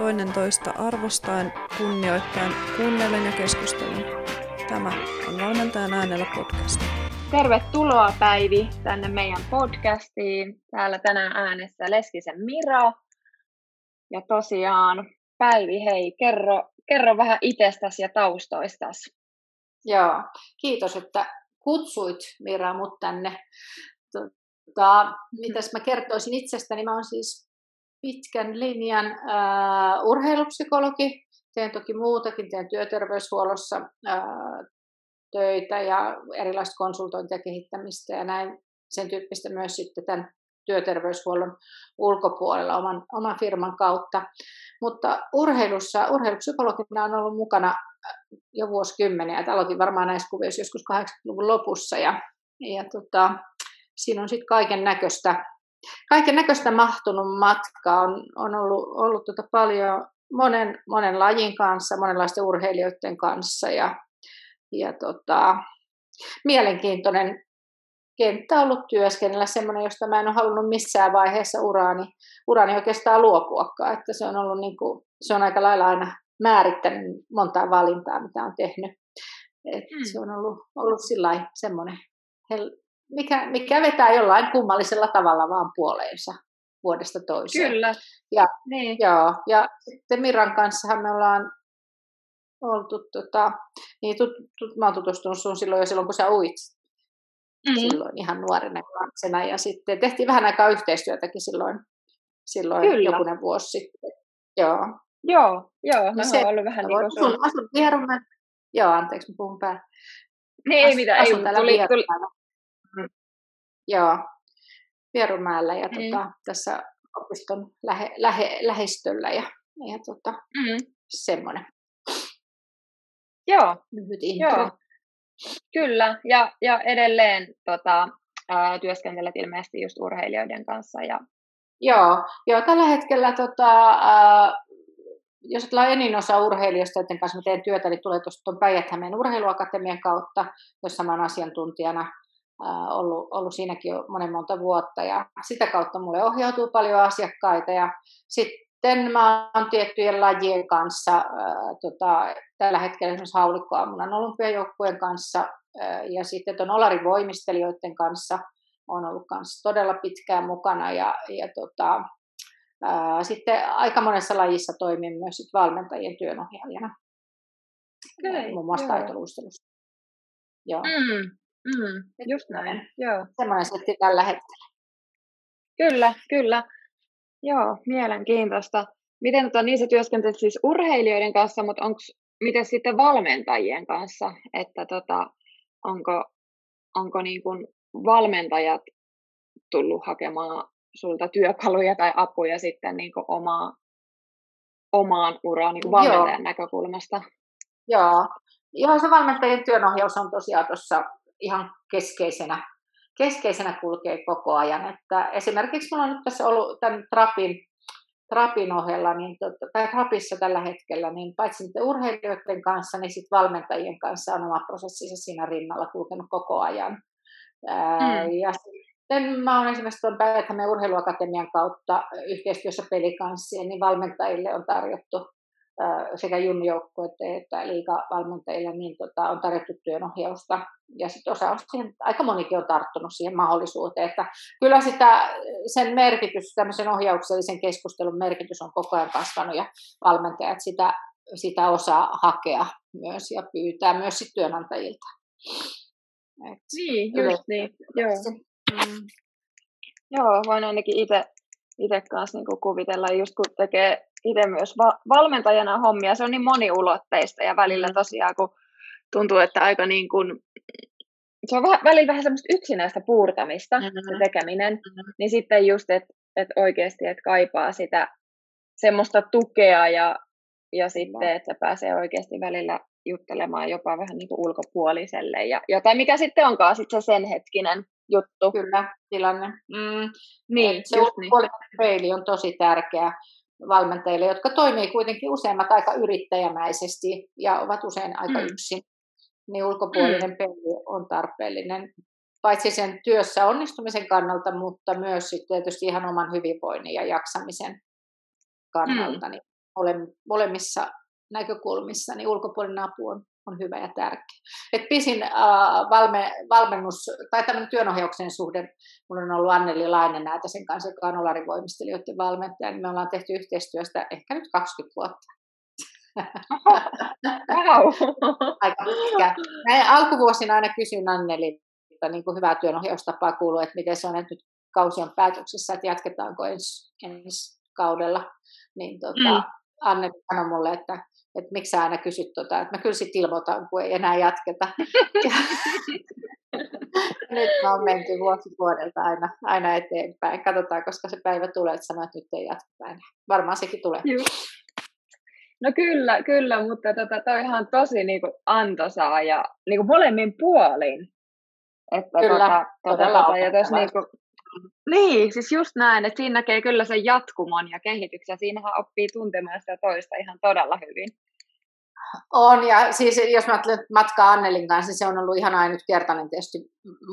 toinen toista arvostaen, kunnioittain, kuunnellen ja keskustellen. Tämä on Valmentajan äänellä podcast. Tervetuloa Päivi tänne meidän podcastiin. Täällä tänään äänessä Leskisen Mira. Ja tosiaan Päivi, hei, kerro, kerro vähän itsestäsi ja taustoistasi. Joo, kiitos, että kutsuit Mira mut tänne. Tota, mitäs mä kertoisin itsestäni? Mä oon siis pitkän linjan uh, urheilupsykologi. Teen toki muutakin, teen työterveyshuollossa uh, töitä ja erilaista konsultointia kehittämistä ja näin sen tyyppistä myös sitten tämän työterveyshuollon ulkopuolella oman, oman firman kautta. Mutta urheilussa, urheilupsykologina on ollut mukana jo vuosikymmeniä. Et aloitin varmaan näissä kuvioissa joskus 80-luvun lopussa ja, ja tota, siinä on sitten kaiken näköistä kaiken näköistä mahtunut matka. On, on ollut, ollut tota paljon monen, monen lajin kanssa, monenlaisten urheilijoiden kanssa ja, ja tota, mielenkiintoinen kenttä ollut työskennellä, semmoinen, josta mä en ole halunnut missään vaiheessa uraani, uraani oikeastaan luopuakaan, että se on ollut niin kuin, se on aika lailla aina määrittänyt montaa valintaa, mitä on tehnyt. Et mm. Se on ollut, ollut sillä semmoinen, mikä, mikä vetää jollain kummallisella tavalla vaan puoleensa vuodesta toiseen. Kyllä. Ja, niin. joo, ja sitten Miran kanssa me ollaan oltu, tota, niin tut, tut, mä oon tutustunut sun silloin jo silloin, kun sä uit. Mm. Silloin ihan nuorena lapsena. Ja sitten tehtiin vähän aikaa yhteistyötäkin silloin, silloin Kyllä. jokunen vuosi sitten. Joo. Joo, joo, no, no se ollut vähän niin kuin sun. Asun Vierumäen. Joo, anteeksi, mä puhun päälle. Niin, ei mitään, ei, tuli, tuli. Joo, Vierumäellä ja mm. tota, tässä opiston lähe, lähe, lähistöllä ja, ja tota, mm. semmoinen. Joo, lyhyt intro. Joo. Kyllä, ja, ja edelleen tota, ää, työskentelet ilmeisesti just urheilijoiden kanssa. Ja... Joo, joo, tällä hetkellä tota, ää, jos ajatellaan enin osa urheilijoista, joiden kanssa mä teen työtä, niin tulee tuosta päijät urheiluakatemian kautta, jossa mä olen asiantuntijana ollut, ollut siinäkin jo monen monta vuotta ja sitä kautta mulle ohjautuu paljon asiakkaita ja sitten mä oon tiettyjen lajien kanssa, ää, tota, tällä hetkellä esimerkiksi haulikkoammunnan olympiajoukkueen kanssa ää, ja sitten tuon Olarin voimistelijoiden kanssa on ollut kanssa todella pitkään mukana ja, ja tota, ää, sitten aika monessa lajissa toimin myös sit valmentajien työnohjaajana. Okay, muun muassa taitoluistelussa. Joo. Mm, Mm, just näin, joo. Semmoinen setti tällä hetkellä. Kyllä, kyllä. Joo, mielenkiintoista. Miten tota, niin sä työskentelet siis urheilijoiden kanssa, mutta onko miten sitten valmentajien kanssa, että tota, onko, onko niin kuin valmentajat tullut hakemaan sulta työkaluja tai apuja sitten niin kuin omaa, omaan uraan niin valmentajan Joo. näkökulmasta? Joo, Joo, se valmentajien työnohjaus on tosiaan tuossa ihan keskeisenä, keskeisenä kulkee koko ajan. Että esimerkiksi minulla on nyt tässä ollut tämän Trapin, Trapin ohella, niin tota, tai Trapissa tällä hetkellä, niin paitsi niiden urheilijoiden kanssa, niin sitten valmentajien kanssa on oma prosessinsa siinä rinnalla kulkenut koko ajan. Mm. Ja sitten mä olen esimerkiksi tuon päivät urheiluakatemian kautta yhteistyössä pelikanssien, niin valmentajille on tarjottu sekä junnujoukkueiden että liikavalmentajille niin tota, on tarjottu työnohjausta. Ja sitten osa on siihen, aika monikin on tarttunut siihen mahdollisuuteen, että kyllä sitä, sen merkitys, tämmöisen ohjauksellisen keskustelun merkitys on koko ajan kasvanut ja valmentajat sitä, sitä osaa hakea myös ja pyytää myös sit työnantajilta. Et niin, just niin. Joo. Mm. Joo, voin ainakin itse itse kanssa niin kuvitella, just kun tekee itse myös va- valmentajana hommia, se on niin moniulotteista ja välillä mm. tosiaan, kun tuntuu, että aika niin kuin, se on vähän, välillä vähän semmoista yksinäistä puurtamista, mm-hmm. se tekeminen, mm-hmm. niin sitten just, että et oikeasti, että kaipaa sitä semmoista tukea ja, ja sitten, että pääsee oikeasti välillä juttelemaan jopa vähän niin kuin ulkopuoliselle ja jotain, mikä sitten onkaan sitten se sen hetkinen juttu. Kyllä, tilanne. Mm, niin, se niin. peili on tosi tärkeä valmentajille, jotka toimii kuitenkin useimmat aika yrittäjämäisesti ja ovat usein aika mm. yksin. Niin ulkopuolinen mm. peili on tarpeellinen paitsi sen työssä onnistumisen kannalta, mutta myös sitten tietysti ihan oman hyvinvoinnin ja jaksamisen kannalta. Mm. Niin molemmissa näkökulmissa, niin ulkopuolinen apu on, on hyvä ja tärkeä. Et pisin äh, valme, valmennus tai tämmöinen työnohjauksen suhde, minulla on ollut Anneli Lainen sen kanssa, joka on olarivoimistelijoiden valmentaja, niin me ollaan tehty yhteistyöstä ehkä nyt 20 vuotta. wow. Aika pitkä. Alkuvuosina aina kysyn Annelilta niin kuin hyvää työnohjaustapaa kuuluu, että miten se on, että nyt kausi on päätöksessä, että jatketaanko ensi, ensi kaudella. Niin tota, mm. Anne sanoi mulle, että, että miksi sä aina kysyt tota, että mä kyllä sitten ilmoitan, kun ei enää jatketa. nyt mä oon menty vuosi vuodelta aina, aina eteenpäin. Katsotaan, koska se päivä tulee, että sanoit, että nyt ei jatketa enää. Varmaan sekin tulee. Just. No kyllä, kyllä, mutta tota, toi ihan tosi niinku antoisaa ja niinku molemmin puolin. Että kyllä, tota, tota, tota, ja tos, niinku, niin, siis just näin, että siinä näkee kyllä sen jatkumon ja kehityksen. Siinähän oppii tuntemaan sitä toista ihan todella hyvin. On, ja siis jos mä ajattelen matkaa Annelin kanssa, se on ollut ihan ainutkertainen tietysti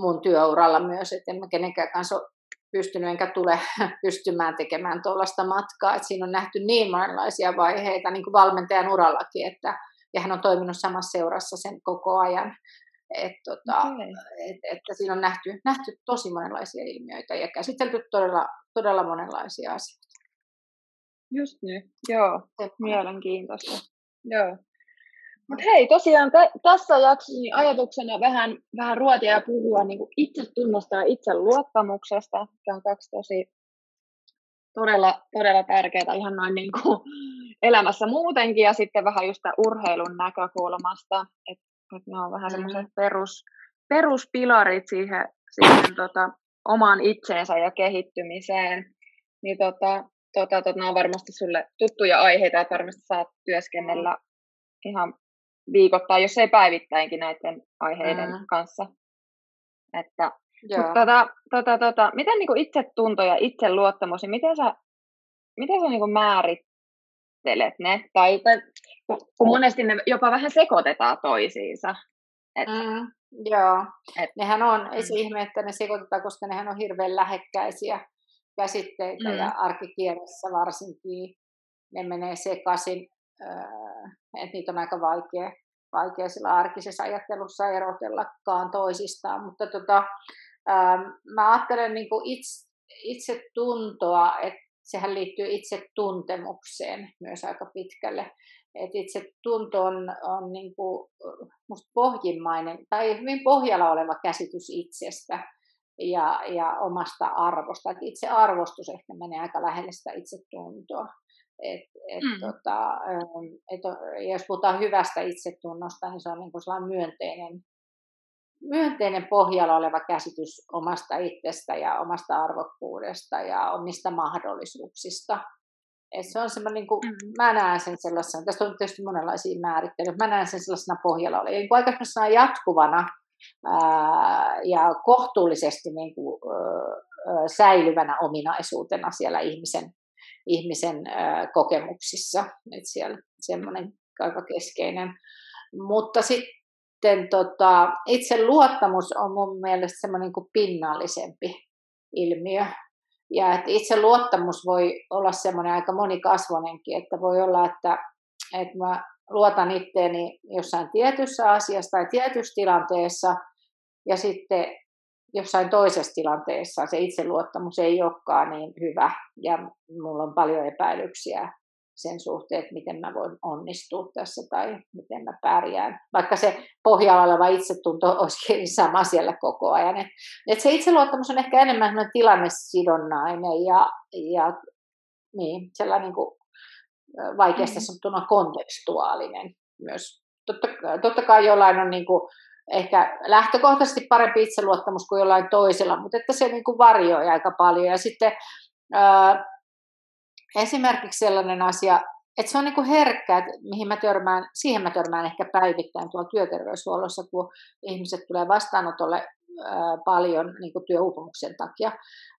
mun työuralla myös, että en mä kenenkään kanssa ole pystynyt enkä tule pystymään tekemään tuollaista matkaa. Et siinä on nähty niin monenlaisia vaiheita niin kuin valmentajan urallakin, että, ja hän on toiminut samassa seurassa sen koko ajan. Et, tota, okay. et, että siinä on nähty, nähty tosi monenlaisia ilmiöitä ja käsitelty todella, todella monenlaisia asioita. Just niin, joo, mielenkiintoista. Joo. Mutta hei, tosiaan t- tässä jaksossa niin ajatuksena vähän, vähän ruotia ja puhua niin kuin itsetunnosta ja itseluottamuksesta. Se on kaksi tosi todella, todella tärkeää ihan noin niin kuin elämässä muutenkin ja sitten vähän just urheilun näkökulmasta. Että et ne on vähän semmoiset mm. perus, peruspilarit siihen, siihen tota, omaan itseensä ja kehittymiseen. Niin tota, tota, tota, nämä on varmasti sulle tuttuja aiheita, että varmasti saat työskennellä ihan viikoittain, jos ei päivittäinkin näiden aiheiden mm. kanssa. Että, tota, tota, tota, miten niin itsetunto ja itseluottamus, niin miten sä, miten sä niin määrittelet ne? Tai, tai kun monesti ne jopa vähän sekoitetaan toisiinsa. Et, mm, joo, et, nehän on, ei se mm. ihme, että ne sekoitetaan, koska nehän on hirveän lähekkäisiä käsitteitä mm. ja arkikielessä varsinkin ne menee sekaisin että niitä on aika vaikea, vaikea sillä arkisessa ajattelussa erotellakaan toisistaan, mutta tota, mä ajattelen niin kuin itse, itse tuntoa, että sehän liittyy itse tuntemukseen myös aika pitkälle. Et itse tunto on, on niin kuin musta pohjimmainen tai hyvin pohjalla oleva käsitys itsestä ja, ja omasta arvosta. Et itse arvostus ehkä menee aika lähelle sitä itsetuntoa. Et, et mm. tota, et, jos puhutaan hyvästä itsetunnosta, niin se on niin kuin sellainen myönteinen, myönteinen pohjalla oleva käsitys omasta itsestä ja omasta arvokkuudesta ja omista mahdollisuuksista. Et se on semmoinen, niin kuin, mm. mä näen sen sellaisena, tästä on tietysti monenlaisia määrittelyjä, mä näen sen sellaisena pohjalla olevana, niin aikaisemmin jatkuvana ää, ja kohtuullisesti niin kuin, ää, säilyvänä ominaisuutena siellä ihmisen ihmisen kokemuksissa. Että siellä semmoinen aika keskeinen. Mutta sitten tota, itse luottamus on mun mielestä semmoinen kuin pinnallisempi ilmiö. Ja että itse luottamus voi olla semmoinen aika monikasvoinenkin, että voi olla, että, että mä luotan itteeni jossain tietyssä asiassa tai tietyssä tilanteessa, ja sitten jossain toisessa tilanteessa se itseluottamus ei olekaan niin hyvä ja mulla on paljon epäilyksiä sen suhteen, että miten mä voin onnistua tässä tai miten mä pärjään. Vaikka se pohjalla oleva itsetunto olisi sama siellä koko ajan. Et, et se itseluottamus on ehkä enemmän tilannesidonnainen ja, ja niin, sellainen niin kuin vaikeasti mm. sanottuna kontekstuaalinen myös. Totta, totta kai jollain on niin kuin ehkä lähtökohtaisesti parempi itseluottamus kuin jollain toisella, mutta että se niin kuin varjoi aika paljon. Ja sitten ää, esimerkiksi sellainen asia, että se on niin herkkä, että mihin mä törmään, siihen mä törmään ehkä päivittäin tuolla työterveyshuollossa, kun ihmiset tulee vastaanotolle paljon niin kuin työuupumuksen takia.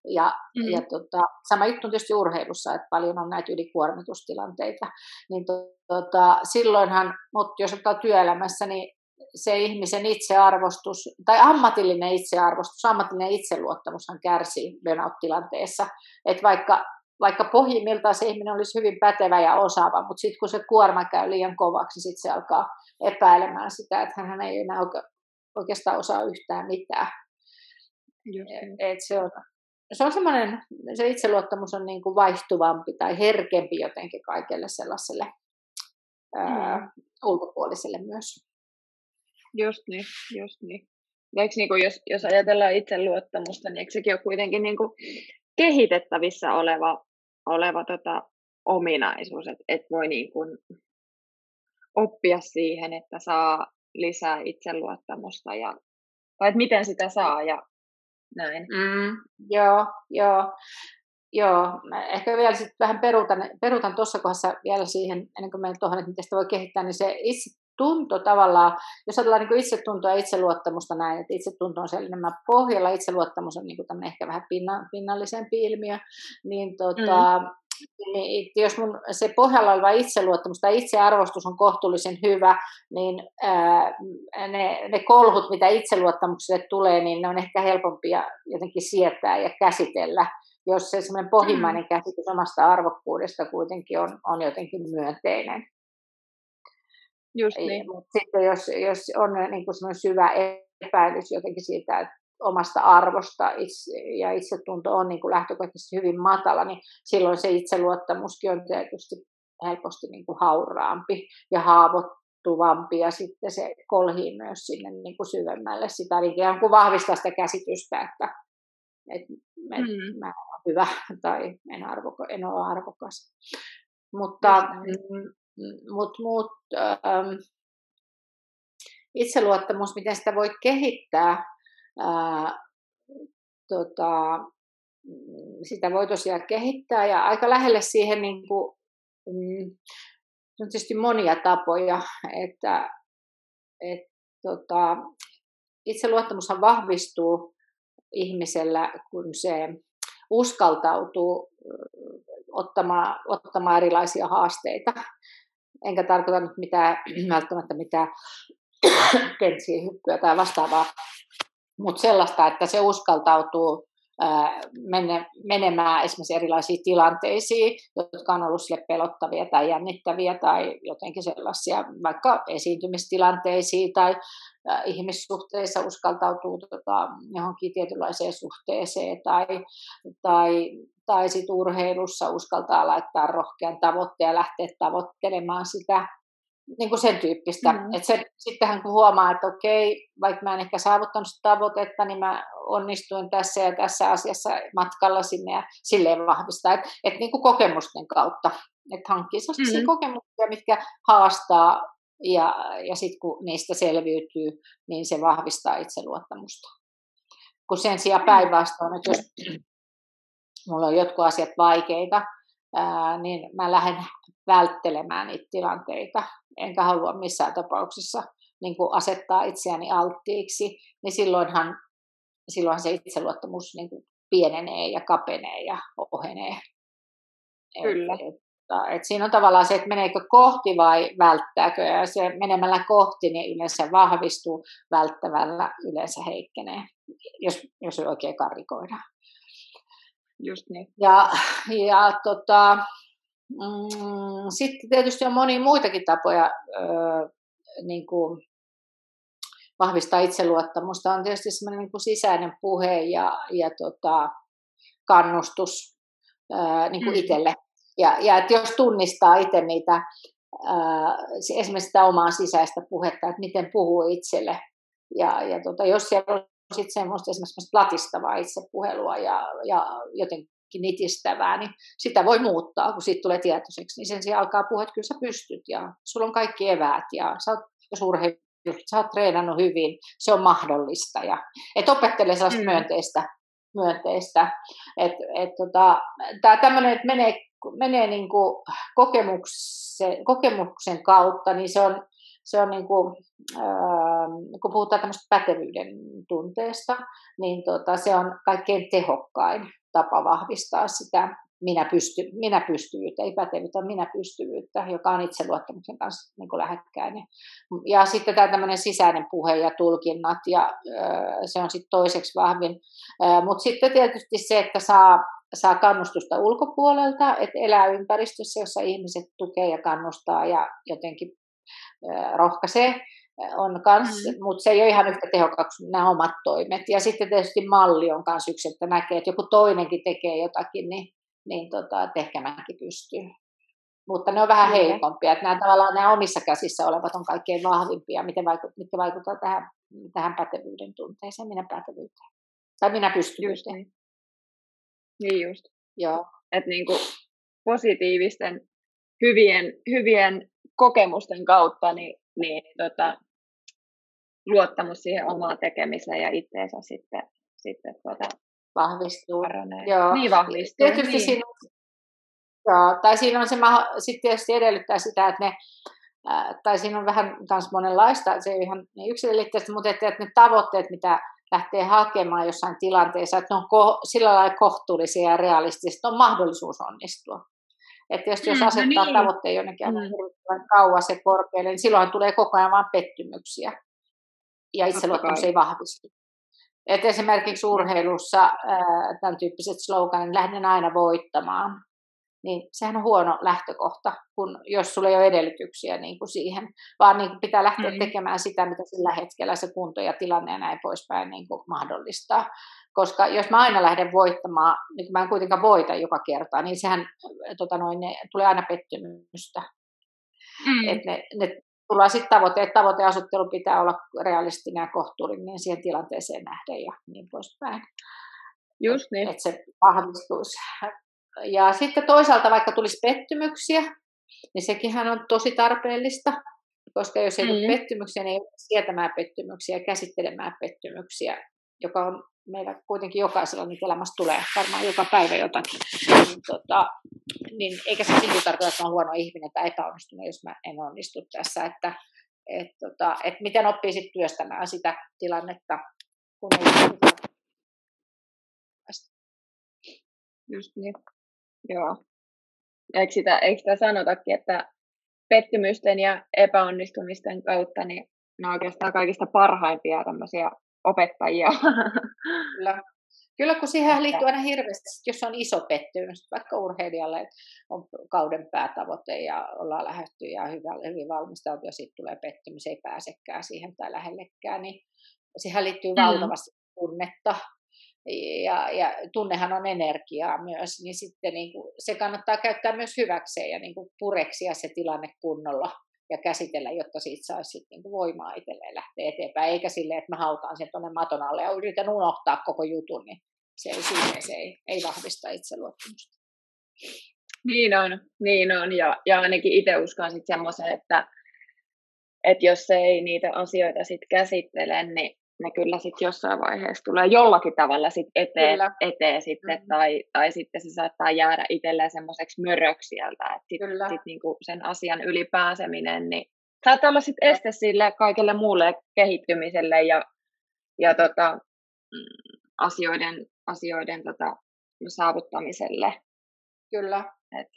Ja, mm. ja tota, sama juttu on tietysti urheilussa, että paljon on näitä ylikuormitustilanteita. Niin to, tota, silloinhan, mutta jos ottaa työelämässä, niin se ihmisen itsearvostus tai ammatillinen itsearvostus, ammatillinen itseluottamushan kärsii burnout-tilanteessa. Että vaikka vaikka pohjimmiltaan se ihminen olisi hyvin pätevä ja osaava, mutta sitten kun se kuorma käy liian kovaksi, niin sitten se alkaa epäilemään sitä, että hän ei enää oikeastaan osaa yhtään mitään. Just. Et se on, se on semmoinen, se itseluottamus on niin kuin vaihtuvampi tai herkempi jotenkin kaikelle sellaiselle mm. ää, ulkopuoliselle myös. Just niin, just niin. Eikö niin kuin, jos, jos ajatellaan itseluottamusta, niin eikö sekin ole kuitenkin niin kuin kehitettävissä oleva, oleva tota, ominaisuus, että et voi niin kuin oppia siihen, että saa lisää itseluottamusta ja tai että miten sitä saa ja näin. Mm, joo, joo. Joo, mä ehkä vielä sitten vähän peruutan, peruutan tuossa kohdassa vielä siihen, ennen kuin menen tuohon, että miten sitä voi kehittää, niin se itse tunto tavallaan, jos ajatellaan niin itsetuntoa ja itseluottamusta näin, että itsetunto on siellä enemmän pohjalla, itseluottamus on niin ehkä vähän pinna, pinnallisempi ilmiö, niin tota, mm niin jos mun se pohjalla oleva itseluottamus tai itsearvostus on kohtuullisen hyvä, niin ää, ne, ne kolhut, mitä itseluottamukselle tulee, niin ne on ehkä helpompia jotenkin sietää ja käsitellä, jos se semmoinen pohjimmainen mm. käsitys omasta arvokkuudesta kuitenkin on, on jotenkin myönteinen. Just niin. Mutta sitten jos, jos on niin kuin syvä epäilys jotenkin siitä, että omasta arvosta itse, ja itsetunto on niin kuin lähtökohtaisesti hyvin matala, niin silloin se itseluottamuskin on tietysti helposti niin kuin hauraampi ja haavoittuvampi ja sitten se kolhii myös sinne niin kuin syvemmälle sitä, niin ikään kuin vahvistaa sitä käsitystä, että, että mm. mä olen hyvä tai en, arvoko, en ole arvokas. Mutta mm, mut, mut, ähm, itseluottamus, miten sitä voi kehittää, ää, tota, sitä voi tosiaan kehittää ja aika lähelle siihen niin kuin, mm, on tietysti monia tapoja, että et, tota, itseluottamushan vahvistuu ihmisellä, kun se uskaltautuu ottamaan, ottamaan erilaisia haasteita. Enkä tarkoita nyt mitään, välttämättä mitään kentsiä hyppyä tai vastaavaa, mutta sellaista, että se uskaltautuu mene, menemään esimerkiksi erilaisiin tilanteisiin, jotka on ollut sille pelottavia tai jännittäviä tai jotenkin sellaisia vaikka esiintymistilanteisiin tai ihmissuhteissa uskaltautuu tota, johonkin tietynlaiseen suhteeseen tai, tai, tai sit urheilussa uskaltaa laittaa rohkean tavoitteen ja lähteä tavoittelemaan sitä niin kuin sen tyyppistä. Mm. Et se, sittenhän kun huomaa, että okei, vaikka mä en ehkä saavuttanut sitä tavoitetta, niin mä onnistuin tässä ja tässä asiassa matkalla sinne ja silleen vahvistaa. Että et niin kuin kokemusten kautta, että hankkii sellaisia mm. kokemuksia, mitkä haastaa ja, ja sitten kun niistä selviytyy, niin se vahvistaa itseluottamusta. Kun sen sijaan päinvastoin, että jos mulla on jotkut asiat vaikeita, ää, niin mä lähden välttelemään niitä tilanteita enkä halua missään tapauksessa niin kuin asettaa itseäni alttiiksi, niin silloinhan, silloinhan se itseluottamus niin kuin pienenee ja kapenee ja ohenee. Kyllä. Et, et, et siinä on tavallaan se, että meneekö kohti vai välttääkö, ja se menemällä kohti niin yleensä vahvistuu, välttävällä yleensä heikkenee, jos, jos oikein karikoidaan. Just niin. Ja, ja tota, Mm, sitten tietysti on monia muitakin tapoja niin kuin vahvistaa itseluottamusta. On tietysti semmoinen niin kuin sisäinen puhe ja, ja tota, kannustus niin kuin mm. itselle. Ja, ja että jos tunnistaa itse niitä, ää, esimerkiksi sitä omaa sisäistä puhetta, että miten puhuu itselle. Ja, ja tota, jos siellä on sitten semmoista esimerkiksi latistavaa itsepuhelua ja, ja jotenkin nitistävää, niin sitä voi muuttaa, kun siitä tulee tietoiseksi. Niin sen sijaan alkaa puhua, että kyllä sä pystyt ja sulla on kaikki eväät ja sä oot, urheilu, sä oot treenannut hyvin, se on mahdollista. Ja, et opettele sellaista mm. myönteistä, myönteistä. Et, et tota, Tämä tämmöinen, että menee, menee niin kokemuksen, kokemuksen kautta, niin se on, se on niin kuin, äh, kun puhutaan tämmöistä pätevyyden tunteesta, niin tota, se on kaikkein tehokkain tapa vahvistaa sitä minä, pysty, minä pystyvyyttä, ei pätevyyttä, minä pystyvyyttä, joka on itseluottamuksen kanssa niin kuin lähekkäinen. Ja sitten tämä tämmöinen sisäinen puhe ja tulkinnat, ja se on sitten toiseksi vahvin. Mutta sitten tietysti se, että saa, saa kannustusta ulkopuolelta, että elää ympäristössä, jossa ihmiset tukee ja kannustaa ja jotenkin rohkaisee on kans, mm. mutta se ei ole ihan yhtä tehokkaaksi nämä omat toimet. Ja sitten tietysti malli on myös yksi, että näkee, että joku toinenkin tekee jotakin, niin, niin tota, ehkä mäkin pystyy. Mutta ne on vähän okay. heikompia. Että nämä, tavallaan nämä omissa käsissä olevat on kaikkein vahvimpia, miten vaikut, mitkä vaikuttavat tähän, tähän pätevyyden tunteeseen, minä pätevyyteen. Tai minä pystyvyyteen. Niin. niin just. Joo. Että niin kuin positiivisten, hyvien, hyvien kokemusten kautta, niin, niin tota, luottamus siihen omaan tekemiseen ja itteensä sitten, sitten tuota, vahvistuu. Paranee. Joo. Niin vahvistuu. Tietysti niin. Siinä, joo, tai siinä on se, sitten tietysti edellyttää sitä, että ne, tai siinä on vähän myös monenlaista, se ei ihan niin yksilöllisesti, mutta että, että ne tavoitteet, mitä lähtee hakemaan jossain tilanteessa, että ne on ko- sillä lailla kohtuullisia ja realistisia, on mahdollisuus onnistua. Että jos, jos mm, no asettaa no niin. tavoitteen jonnekin mm. kauas ja korkealle, niin silloin tulee koko ajan vain pettymyksiä ja itseluottamus ei vahvistu. Et esimerkiksi urheilussa ää, tämän tyyppiset sloganin, lähden aina voittamaan, niin sehän on huono lähtökohta, kun, jos sulla ei ole edellytyksiä niin kuin siihen, vaan niin kuin pitää lähteä mm. tekemään sitä, mitä sillä hetkellä se kunto ja tilanne ja näin poispäin niin kuin mahdollistaa. Koska jos mä aina lähden voittamaan, niin mä en kuitenkaan voita joka kerta, niin sehän tota noin, ne, tulee aina pettymystä. Mm. Et ne, ne tullaan sitten tavoite, että tavoiteasettelu pitää olla realistinen ja kohtuullinen siihen tilanteeseen nähden ja niin poispäin. Just niin. Että se vahvistuisi. Ja sitten toisaalta vaikka tulisi pettymyksiä, niin sekinhän on tosi tarpeellista, koska jos ei mm. tule pettymyksiä, niin ei ole sietämään pettymyksiä ja käsittelemään pettymyksiä, joka on meillä kuitenkin jokaisella nyt elämässä tulee varmaan joka päivä jotakin. Niin, tota, niin eikä se silti tarkoita, että on huono ihminen tai epäonnistunut, jos mä en onnistu tässä. Että et, tota, et miten oppii sitten työstämään sitä tilannetta, kun ei Just niin. Joo. Eikö sitä, eikö sitä sanotakin, että pettymysten ja epäonnistumisten kautta niin ne on oikeastaan kaikista parhaimpia tämmöisiä opettajia. Kyllä. Kyllä, kun siihen liittyy aina hirveästi, jos on iso pettymys, vaikka urheilijalle on kauden päätavoite ja ollaan lähdetty ja hyvin, hyvin valmistautu ja sitten tulee pettymys, ei pääsekään siihen tai lähellekään, niin siihen liittyy mm. valtavasti tunnetta. Ja, ja tunnehan on energiaa myös, niin sitten niin kuin, se kannattaa käyttää myös hyväkseen ja niin kuin pureksia se tilanne kunnolla ja käsitellä, jotta siitä saisi sitten niin voimaa itselleen lähteä eteenpäin, eikä sille, että mä hautaan sen tuonne maton alle ja yritän unohtaa koko jutun, niin se ei, siinä, se ei, ei vahvista itseluottamusta. Niin on, niin on. Ja, ja ainakin itse uskon sitten semmoisen, että, että jos ei niitä asioita sitten käsittele, niin ne kyllä sitten jossain vaiheessa tulee jollakin tavalla sit eteen, eteen sitten, mm-hmm. tai, tai sitten se saattaa jäädä itselleen semmoiseksi möröksi sieltä, että sitten sit niinku sen asian ylipääseminen, niin saattaa olla sitten este sille kaikelle muulle kehittymiselle ja, ja tota, mm, asioiden, asioiden tota, saavuttamiselle. Kyllä. Et,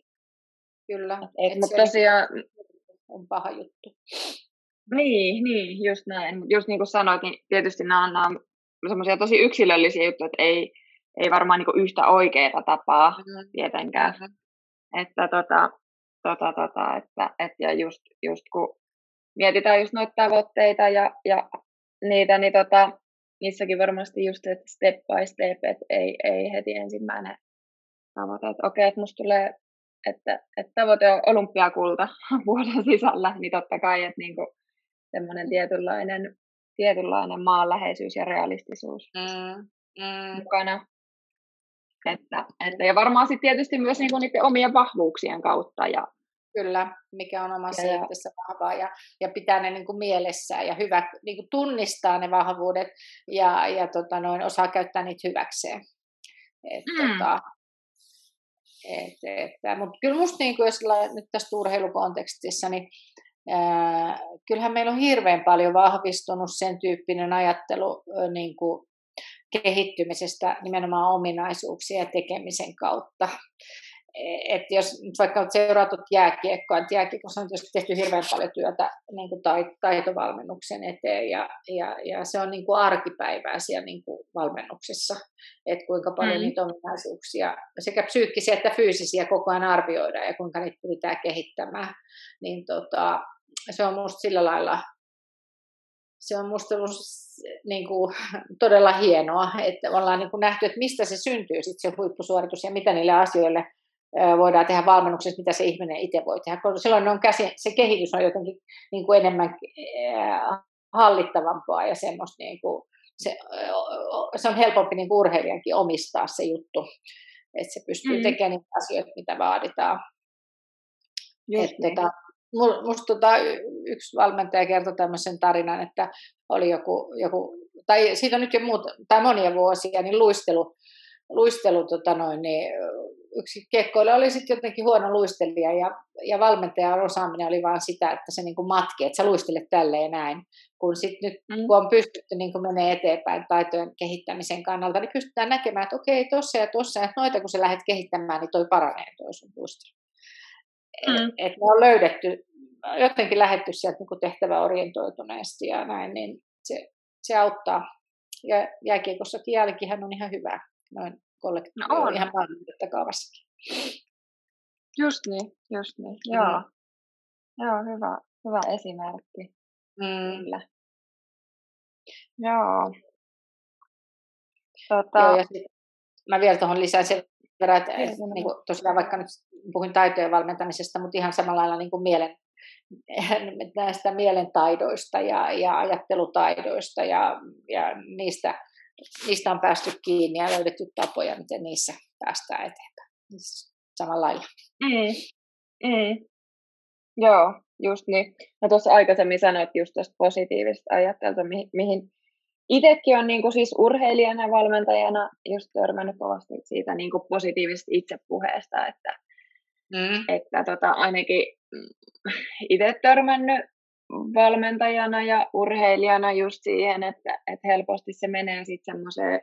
Kyllä. Et, et, mutta tosiaan... On paha juttu. Niin, niin, just näin. Just niin kuin sanoit, niin tietysti nämä on, nämä on semmoisia tosi yksilöllisiä juttuja, että ei, ei varmaan niin yhtä oikeaa tapaa mm-hmm. tietenkään. Mm-hmm. Että, tota, tota, tota, että, että ja just, just kun mietitään just noita tavoitteita ja, ja niitä, niin tota, niissäkin varmasti just, että step by step, että ei, ei heti ensimmäinen tavoite, että okei, okay, että musta tulee, että, että tavoite on olympiakulta vuoden sisällä, niin totta kai, että niin kuin, semmoinen tietynlainen, tietynlainen maanläheisyys ja realistisuus mm, mm. mukana. Että, että, ja varmaan sitten tietysti myös niinku niiden omien vahvuuksien kautta. Ja, Kyllä, mikä on omassa ja, itsessä vahvaa ja, ja pitää ne niin kuin mielessään ja hyvä, niin kuin tunnistaa ne vahvuudet ja, ja tota noin, osaa käyttää niitä hyväkseen. Et, mm. tota, et, et, mutta kyllä minusta, niin kuin, jos nyt tässä urheilukontekstissa, niin kyllähän meillä on hirveän paljon vahvistunut sen tyyppinen ajattelu niin kuin kehittymisestä nimenomaan ominaisuuksia ja tekemisen kautta. että jos nyt vaikka seuraat jääkiekkoa, että jääkiekossa on tietysti tehty hirveän paljon työtä niin kuin taitovalmennuksen eteen ja, ja, ja se on niin kuin arkipäivää siellä niin kuin valmennuksessa, että kuinka paljon mm. niitä ominaisuuksia sekä psyykkisiä että fyysisiä koko ajan arvioidaan ja kuinka niitä pitää kehittämään, niin tota, se on minusta sillä lailla se on minusta niin kuin, todella hienoa, että ollaan niin kuin nähty, että mistä se syntyy sit se huippusuoritus ja mitä niille asioille voidaan tehdä valmennuksessa, mitä se ihminen itse voi tehdä. Koska silloin on käsi, se kehitys on jotenkin niin kuin enemmän hallittavampaa ja semmoista niin kuin, se, se on helpompi niin kuin urheilijankin omistaa se juttu, että se pystyy mm. tekemään niitä asioita, mitä vaaditaan. Just että, niin. tota, musta tota, yksi valmentaja kertoi tämmöisen tarinan, että oli joku, joku tai siitä on nyt jo muuta, tai monia vuosia, niin luistelu, luistelu tota noin, niin yksi kekkoilla oli sitten jotenkin huono luistelija ja, ja valmentajan osaaminen oli vaan sitä, että se niin matki, että sä luistelet tälleen näin. Kun sitten nyt mm. kun on pystytty niin menee eteenpäin taitojen kehittämisen kannalta, niin pystytään näkemään, että okei, tuossa ja tuossa, että noita kun sä lähdet kehittämään, niin toi paranee toi sun luistelu. Mm. Että et me on löydetty, jotenkin lähetty sieltä niin tehtäväorientoituneesti ja näin, niin se, se auttaa. Ja jääkiekossakin jälkihän on ihan hyvä noin kollektiivinen no on. ihan maailman Just niin, just niin. Mm. Joo. Joo, hyvä, hyvä esimerkki. Mm. Kyllä. Joo. Tota... Joo ja sit, mä vielä tuohon lisään sen verran, että et, niin kuin, tosiaan vaikka nyt puhuin taitojen valmentamisesta, mutta ihan samalla lailla niin kuin mielen, näistä mielentaidoista ja, ja ajattelutaidoista ja, ja niistä niistä on päästy kiinni ja löydetty tapoja, miten niissä päästään eteenpäin. Samalla lailla. Mm. Mm. Joo, just niin. No tuossa aikaisemmin sanoit just tuosta positiivista ajattelua, mihin, mihin itsekin on niin kuin siis urheilijana ja valmentajana just törmännyt kovasti siitä niin kuin positiivisesta itsepuheesta, että, mm. että tota, ainakin itse törmännyt valmentajana ja urheilijana just siihen, että, että helposti se menee sitten semmoiseen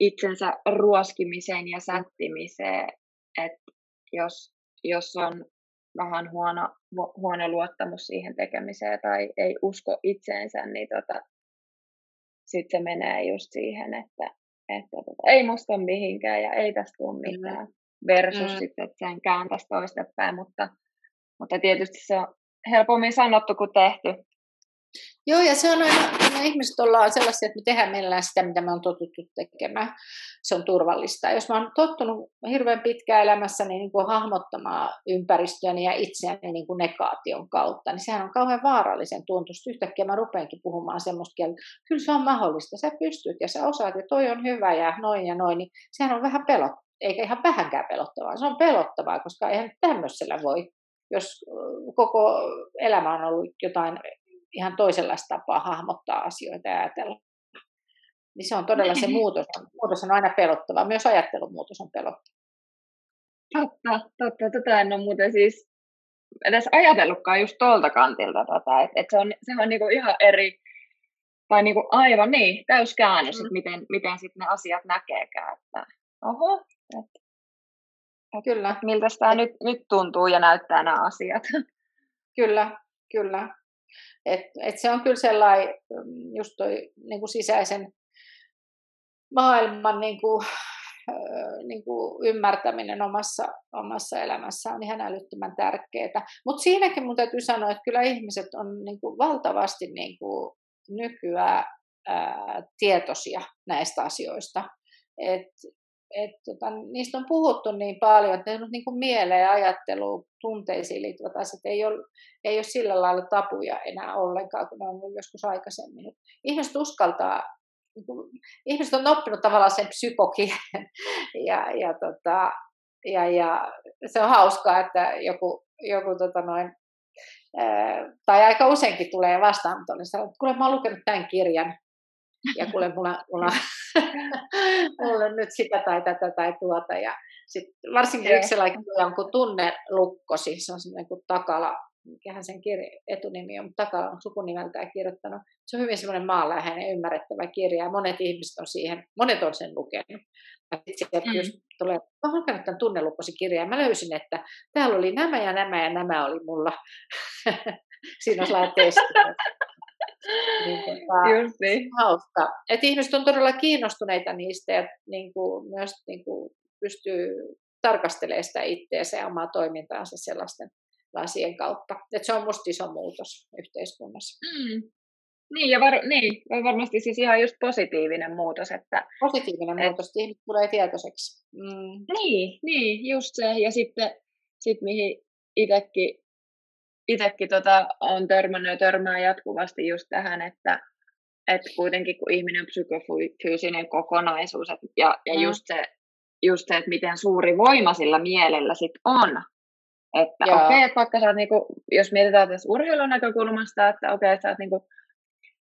itsensä ruoskimiseen ja sättimiseen, että jos, jos on vähän huono, huono luottamus siihen tekemiseen tai ei usko itseensä, niin tota, sitten se menee just siihen, että, että tota, ei musta ole mihinkään ja ei tästä tule mitään. Versus mm. sitten, että sen kääntäisi toistepäin, mutta, mutta tietysti se on helpommin sanottu kuin tehty. Joo, ja se on aina, me ihmiset ollaan sellaisia, että me tehdään mielellään sitä, mitä me on totuttu tekemään. Se on turvallista. Jos mä oon tottunut hirveän pitkään elämässäni niin kuin hahmottamaan ympäristöäni ja itseäni niin kuin negaation kautta, niin sehän on kauhean vaarallisen tuntusta. Yhtäkkiä mä rupeankin puhumaan semmoista kieltä, kyllä se on mahdollista, sä pystyt ja sä osaat ja toi on hyvä ja noin ja noin, niin sehän on vähän pelottavaa eikä ihan vähänkään pelottavaa. Se on pelottavaa, koska eihän tämmöisellä voi jos koko elämä on ollut jotain ihan toisenlaista tapaa hahmottaa asioita ja ajatella, niin se on todella se muutos. Muutos on aina pelottava. Myös ajattelun muutos on pelottava. Totta, totta. Tota en ole muuten siis edes ajatellutkaan just tuolta kantilta. Tota, että et se on, se on niinku ihan eri, tai niinku aivan niin, täyskäännös, mm. että miten, miten sitten ne asiat näkeekään. Että, oho, että Kyllä. Miltä tämä nyt, nyt tuntuu ja näyttää nämä asiat. Kyllä, kyllä. Et, et se on kyllä sellainen, mm, just toi niin kuin sisäisen maailman niin kuin, niin kuin ymmärtäminen omassa, omassa elämässä on ihan älyttömän tärkeää. Mutta siinäkin mun täytyy sanoa, että kyllä ihmiset on niin kuin valtavasti niin kuin nykyään ää, tietoisia näistä asioista. Et et, tota, niistä on puhuttu niin paljon, että ne on niin kuin mieleen ja ajatteluun, tunteisiin liittyvät asiat ei ole, ei ole sillä lailla tapuja enää ollenkaan, kun ne on joskus aikaisemmin. Ihmiset uskaltaa, niin kuin, ihmiset on oppinut tavallaan sen psykokielen ja, ja, tota, ja, ja se on hauskaa, että joku, joku tota noin, tai aika useinkin tulee vastaan, mutta sanoo, että kuule mä oon lukenut tämän kirjan, ja kuule, mulla, mulla, mulla on nyt sitä tai tätä tai tuota. Ja sit varsinkin yksi sellainen on kuin tunnelukko, siis se on semmoinen kuin takala mikähän sen kir- etunimi on, mutta takana on sukunimeltään kirjoittanut. Se on hyvin semmoinen maanläheinen, ymmärrettävä kirja ja monet ihmiset on siihen, monet on sen lukenut. Ja sitten mm. just tulee, mä olen lukenut tämän tunneluposi kirjaa ja mä löysin, että täällä oli nämä ja nämä ja nämä oli mulla. Siinä on sellainen testi. Niin, tota, Just niin. Hauska. Et ihmiset on todella kiinnostuneita niistä ja niin kuin, myös niin kuin, pystyy tarkastelemaan sitä itseänsä ja omaa toimintaansa sellaisten lasien kautta. Et se on musta iso muutos yhteiskunnassa. Mm. Niin, ja var, niin, varmasti siis ihan just positiivinen muutos. Että, positiivinen et, muutos, ihmiset tulee tietoiseksi. Mm. Niin, niin, just se. Ja sitten sit mihin itsekin itsekin tota, on törmännyt ja törmää jatkuvasti just tähän, että et kuitenkin kun ihminen on psykofyysinen kokonaisuus et, ja, ja mm. just, se, just se, että miten suuri voima sillä mielellä sit on. Että okei, okay, että vaikka sä oot, niinku, jos mietitään tässä urheilun näkökulmasta, että okei, okay, että sä oot niinku,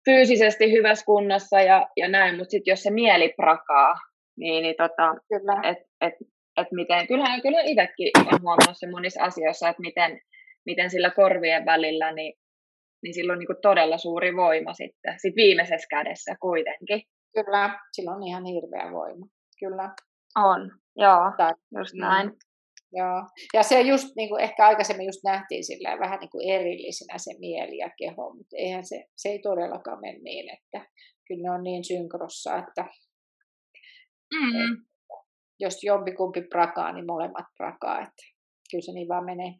fyysisesti hyvässä kunnossa ja, ja näin, mutta sitten jos se mieli prakaa, niin, niin tota, että et, et miten, kyllähän, kyllähän itsekin on huomannut se monissa asioissa, että miten, miten sillä korvien välillä, niin, niin sillä on niin todella suuri voima sitten, sit viimeisessä kädessä kuitenkin. Kyllä, sillä on ihan hirveä voima, kyllä. On, joo, tai, just mm. näin. Joo. Ja se just, niin kuin ehkä aikaisemmin just nähtiin sillä vähän niin kuin erillisinä se mieli ja keho, mutta eihän se, se ei todellakaan mene niin, että kyllä ne on niin synkrossa, että, mm. jos jompikumpi prakaa, niin molemmat prakaa, että kyllä se niin vaan menee.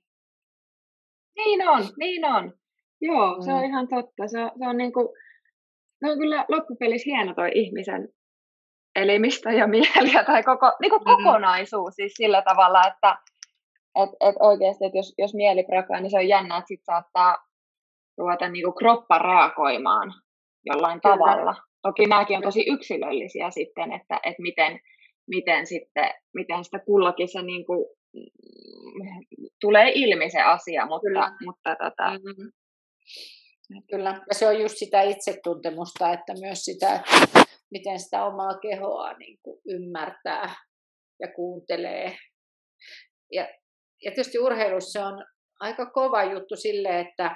Niin on, niin on. Joo, mm. se on mm. ihan totta. Se, se on niin kuin, no on kyllä loppupelissä hieno toi ihmisen elimistö ja mieliä tai koko, niin kuin mm. kokonaisuus siis sillä tavalla, että et, et oikeasti, että jos, jos mieli prakaa, niin se on jännä, että sit saattaa ruveta niin kuin kroppa reagoimaan jollain Kyllä. tavalla. Toki nämäkin on tosi yksilöllisiä sitten, että, että miten, miten, sitten, miten sitä kullakin se niin kuin, tulee ilmi se asia, mutta, Kyllä. mutta tota, mm-hmm. Kyllä, ja se on just sitä itsetuntemusta, että myös sitä, että miten sitä omaa kehoa niin kuin ymmärtää ja kuuntelee. Ja, ja tietysti urheilussa on aika kova juttu sille, että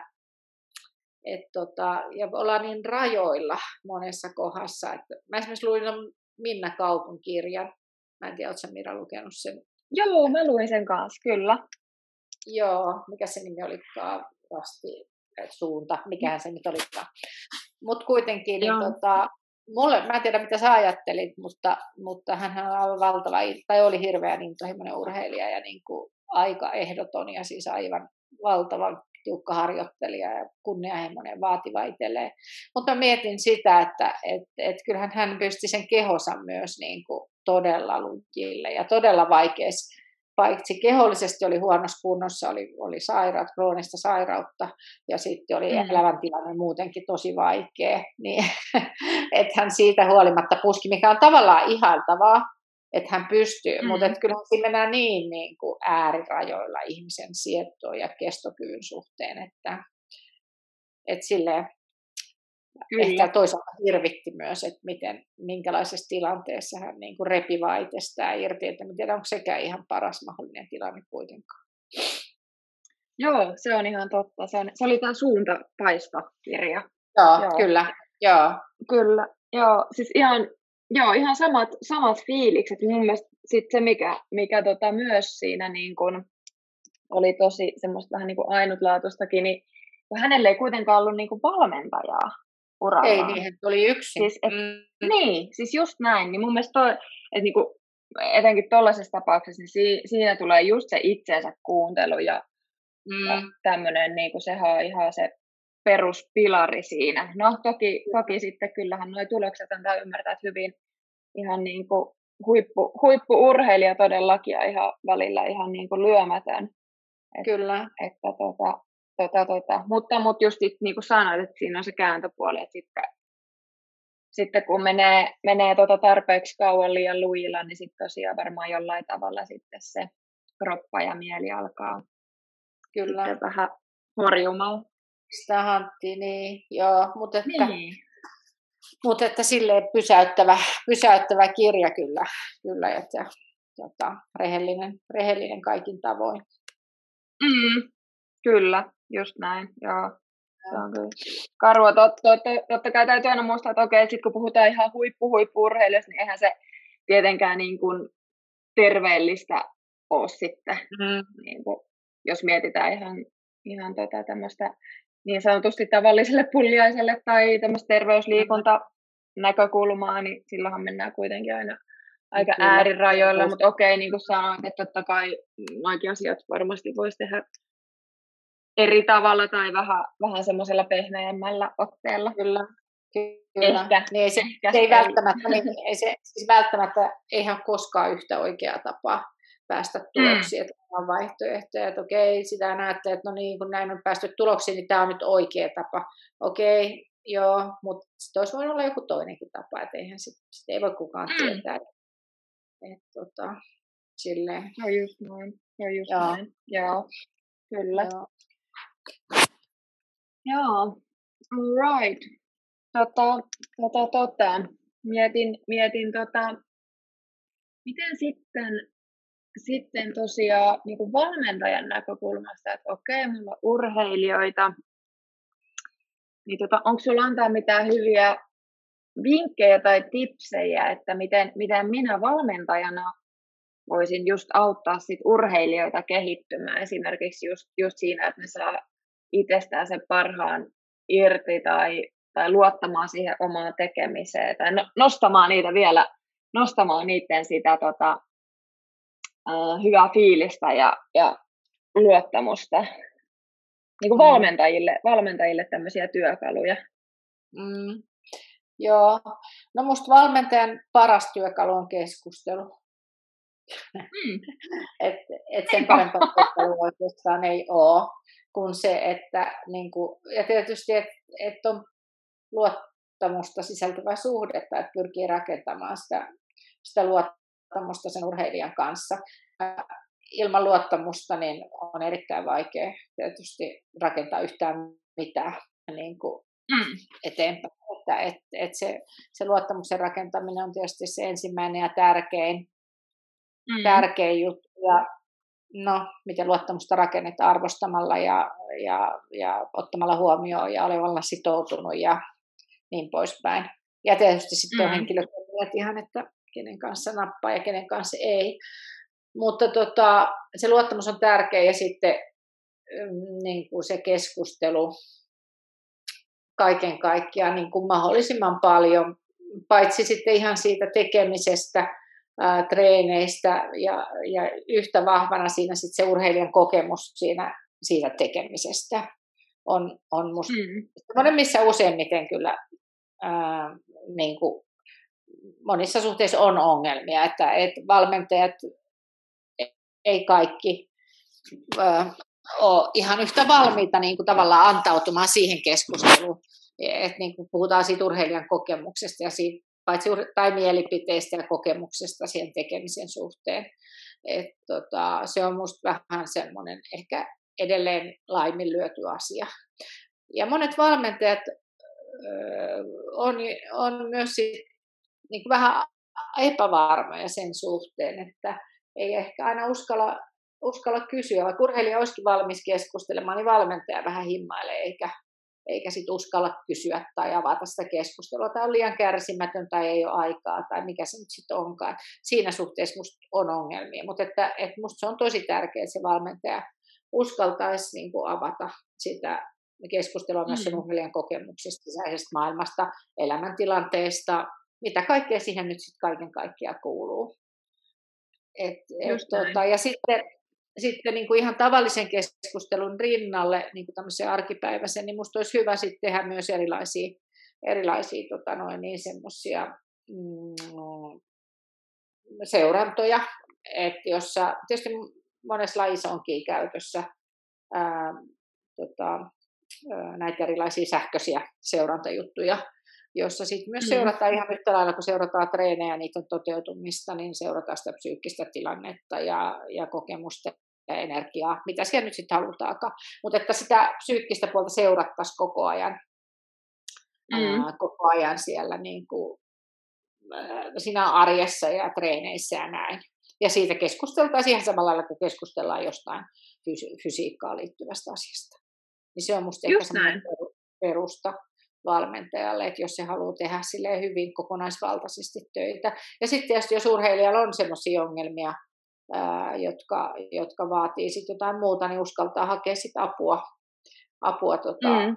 et tota, ja ollaan niin rajoilla monessa kohdassa. Että mä esimerkiksi luin Minna Kaupun kirjan. Mä en tiedä, oletko Mira lukenut sen? Joo, mä luin sen kanssa, kyllä. Joo, mikä se nimi olikaan? Rasti, suunta, mikähän se nyt olikaan. Mutta kuitenkin, niin tota, mulle, mä en tiedä mitä sä ajattelit, mutta, mutta hän on aivan valtava, tai oli hirveän intohimoinen urheilija ja niin kuin aika ehdoton ja siis aivan valtavan tiukka harjoittelija ja kunnianhimoinen vaativa itselleen. Mutta mietin sitä, että et, et kyllähän hän pysti sen kehonsa myös niin kuin todella lujille ja todella vaikeissa paitsi kehollisesti oli huonossa kunnossa, oli, oli sairaat, kroonista sairautta ja sitten oli mm. elämäntilanne muutenkin tosi vaikea, niin että hän siitä huolimatta puski, mikä on tavallaan ihaltavaa, että hän pystyy, mm. mutta kyllä siinä mennään niin, niin kuin äärirajoilla ihmisen sietoon ja kestokyvyn suhteen, että, että silleen, Kyllä. ehkä toisaalta hirvitti myös, että miten, minkälaisessa tilanteessa hän niin kuin repi vaan itsestään irti, että en tiedä, onko sekään ihan paras mahdollinen tilanne kuitenkaan. Joo, se on ihan totta. Se, on, se oli tämä Suuntapaista-kirja. Joo, joo, kyllä. Joo. Kyllä, joo. Siis ihan, joo, ihan samat, samat fiilikset. Mun mielestä sit se, mikä, mikä tota myös siinä niin kun oli tosi semmoista vähän niin kuin ainutlaatuistakin, niin hänelle ei kuitenkaan ollut niin kuin valmentajaa uralla. Ei, niihin tuli yksin. Siis, et, mm. Niin, siis just näin. Niin mun mielestä toi, että niinku, etenkin tuollaisessa tapauksessa, niin si, siinä tulee just se itsensä kuuntelu ja, mm. ja tämmöinen, niin sehän on ihan se peruspilari siinä. No toki, toki sitten kyllähän nuo tulokset antaa ymmärtää, että hyvin ihan niin kuin huippu, huippu-urheilija todellakin ja ihan välillä ihan niin kuin lyömätön. Et, Kyllä. Että tota, tota, tota. Mutta, mutta just niin kuin sanoit, että siinä on se kääntöpuoli, että sitten, sitten kun menee, menee tota tarpeeksi kauan liian lujilla, niin sitten tosiaan varmaan jollain tavalla sitten se kroppa ja mieli alkaa Kyllä. sitten vähän horjumaan. Sitä Hantti, niin joo, mutta että, niin. mutta että silleen pysäyttävä, pysäyttävä kirja kyllä, kyllä että tota, rehellinen, rehellinen kaikin tavoin. Mm, Kyllä, just näin, joo. Se on kyllä karua. Tot, tot, totta kai täytyy aina muistaa, että okei, sit kun puhutaan ihan huippu huippu niin eihän se tietenkään niin kuin terveellistä ole sitten. Mm. Niin kuin, jos mietitään ihan, ihan tota tämmöistä niin sanotusti tavalliselle pulliaiselle tai tämmöistä terveysliikunta näkökulmaa, niin silloinhan mennään kuitenkin aina aika Kyllä. äärirajoilla, mutta okei, niin kuin sanoit, että totta kai noikin asiat varmasti voisi tehdä eri tavalla tai vähän, vähän semmoisella pehmeämmällä otteella. Kyllä. Kyllä. Ehkä. Niin se, Ehkä se ei välttämättä, niin, ei se, siis välttämättä eihän koskaan yhtä oikeaa tapaa päästä tuloksiin, mm. että on vaihtoehtoja, että okei, sitä näette, että no niin, kun näin on päästy tuloksiin, niin tämä on nyt oikea tapa. Okei, joo, mutta sitten olisi voinut olla joku toinenkin tapa, että eihän sit, sit ei voi kukaan mm. tietää. Että, tota, silleen. No just noin, no just joo. näin, joo, kyllä. Joo. Joo, right. Tota, tota, tota. Mietin, mietin tota, miten sitten, sitten tosiaan niin kuin valmentajan näkökulmasta, että okei, mulla on urheilijoita, niin tota, onko sulla antaa mitään hyviä vinkkejä tai tipsejä, että miten, miten minä valmentajana voisin just auttaa sit urheilijoita kehittymään esimerkiksi just, just siinä, että ne saa itsestään sen parhaan irti tai, tai luottamaan siihen omaan tekemiseen tai no, nostamaan niitä vielä, nostamaan niiden sitä tota, uh, hyvää fiilistä ja, ja luottamusta. Niin kuin mm. valmentajille, valmentajille tämmöisiä työkaluja. Mm. Joo, no musta valmentajan paras työkalu on keskustelu. Mm. et, et sen parempaa oikeastaan ei ole kuin se, että niin kuin, ja tietysti, että et on luottamusta sisältävää suhdetta, että pyrkii rakentamaan sitä, sitä luottamusta sen urheilijan kanssa. Ilman luottamusta niin on erittäin vaikea tietysti rakentaa yhtään mitään niin kuin mm. eteenpäin. Että, et, et se, se luottamuksen rakentaminen on tietysti se ensimmäinen ja tärkein, mm. tärkein juttu. Ja no, miten luottamusta rakennetaan arvostamalla ja, ja, ja ottamalla huomioon ja olevalla sitoutunut ja niin poispäin. Ja tietysti sitten on mm. henkilökohtaisesti ihan, että kenen kanssa nappaa ja kenen kanssa ei. Mutta tota, se luottamus on tärkeä ja sitten mm, niin kuin se keskustelu kaiken kaikkiaan niin kuin mahdollisimman paljon, paitsi sitten ihan siitä tekemisestä, ää, treeneistä ja, ja yhtä vahvana siinä sit se urheilijan kokemus siinä, siitä tekemisestä on, on musta mm. missä useimmiten kyllä ää, niin kuin monissa suhteissa on ongelmia, että, että valmentajat ei kaikki ää, ole ihan yhtä valmiita niin kuin tavallaan antautumaan siihen keskusteluun. että niin kuin puhutaan siitä urheilijan kokemuksesta ja siitä paitsi tai mielipiteistä ja kokemuksesta siihen tekemisen suhteen. Et tota, se on minusta vähän semmoinen ehkä edelleen laiminlyöty asia. Ja monet valmentajat öö, on, on myös sit, niin vähän epävarmoja sen suhteen, että ei ehkä aina uskalla, uskalla kysyä, vaikka urheilija olisikin valmis keskustelemaan, niin valmentaja vähän himmailee eikä eikä sit uskalla kysyä tai avata sitä keskustelua, tai on liian kärsimätön tai ei ole aikaa, tai mikä se nyt sitten onkaan. Siinä suhteessa musta on ongelmia, mutta että, että musta se on tosi tärkeää, että se valmentaja uskaltaisi niin kuin avata sitä keskustelua myös sen mm. urheilijan kokemuksista, sisäisestä maailmasta, elämäntilanteesta, mitä kaikkea siihen nyt sitten kaiken kaikkiaan kuuluu. Et, et, tuota, ja sitten sitten niin kuin ihan tavallisen keskustelun rinnalle, niin kuin tämmöisen arkipäiväisen, niin minusta olisi hyvä sitten tehdä myös erilaisia, erilaisia tota noin, niin semmoisia mm, seurantoja, että jossa tietysti monessa lajissa onkin käytössä ää, tota, ää, näitä erilaisia sähköisiä seurantajuttuja, jossa sitten myös mm. seurataan ihan yhtä lailla, kun seurataan treenejä niiden toteutumista, niin seurataan sitä psyykkistä tilannetta ja, ja kokemusta energiaa, mitä siellä nyt sitten halutaakaan. Mutta että sitä psyykkistä puolta seurattaisiin koko ajan, mm. ää, koko ajan siellä niin kuin, ää, siinä arjessa ja treeneissä ja näin. Ja siitä keskusteltaisiin ihan samalla lailla kuin keskustellaan jostain fysi- fysiikkaan liittyvästä asiasta. niin se on musta ehkä perusta valmentajalle, että jos se haluaa tehdä sille hyvin kokonaisvaltaisesti töitä. Ja sitten tietysti jos urheilijalla on sellaisia ongelmia, ää, jotka, jotka vaatii sitten jotain muuta, niin uskaltaa hakea sit apua, apua tota, mm.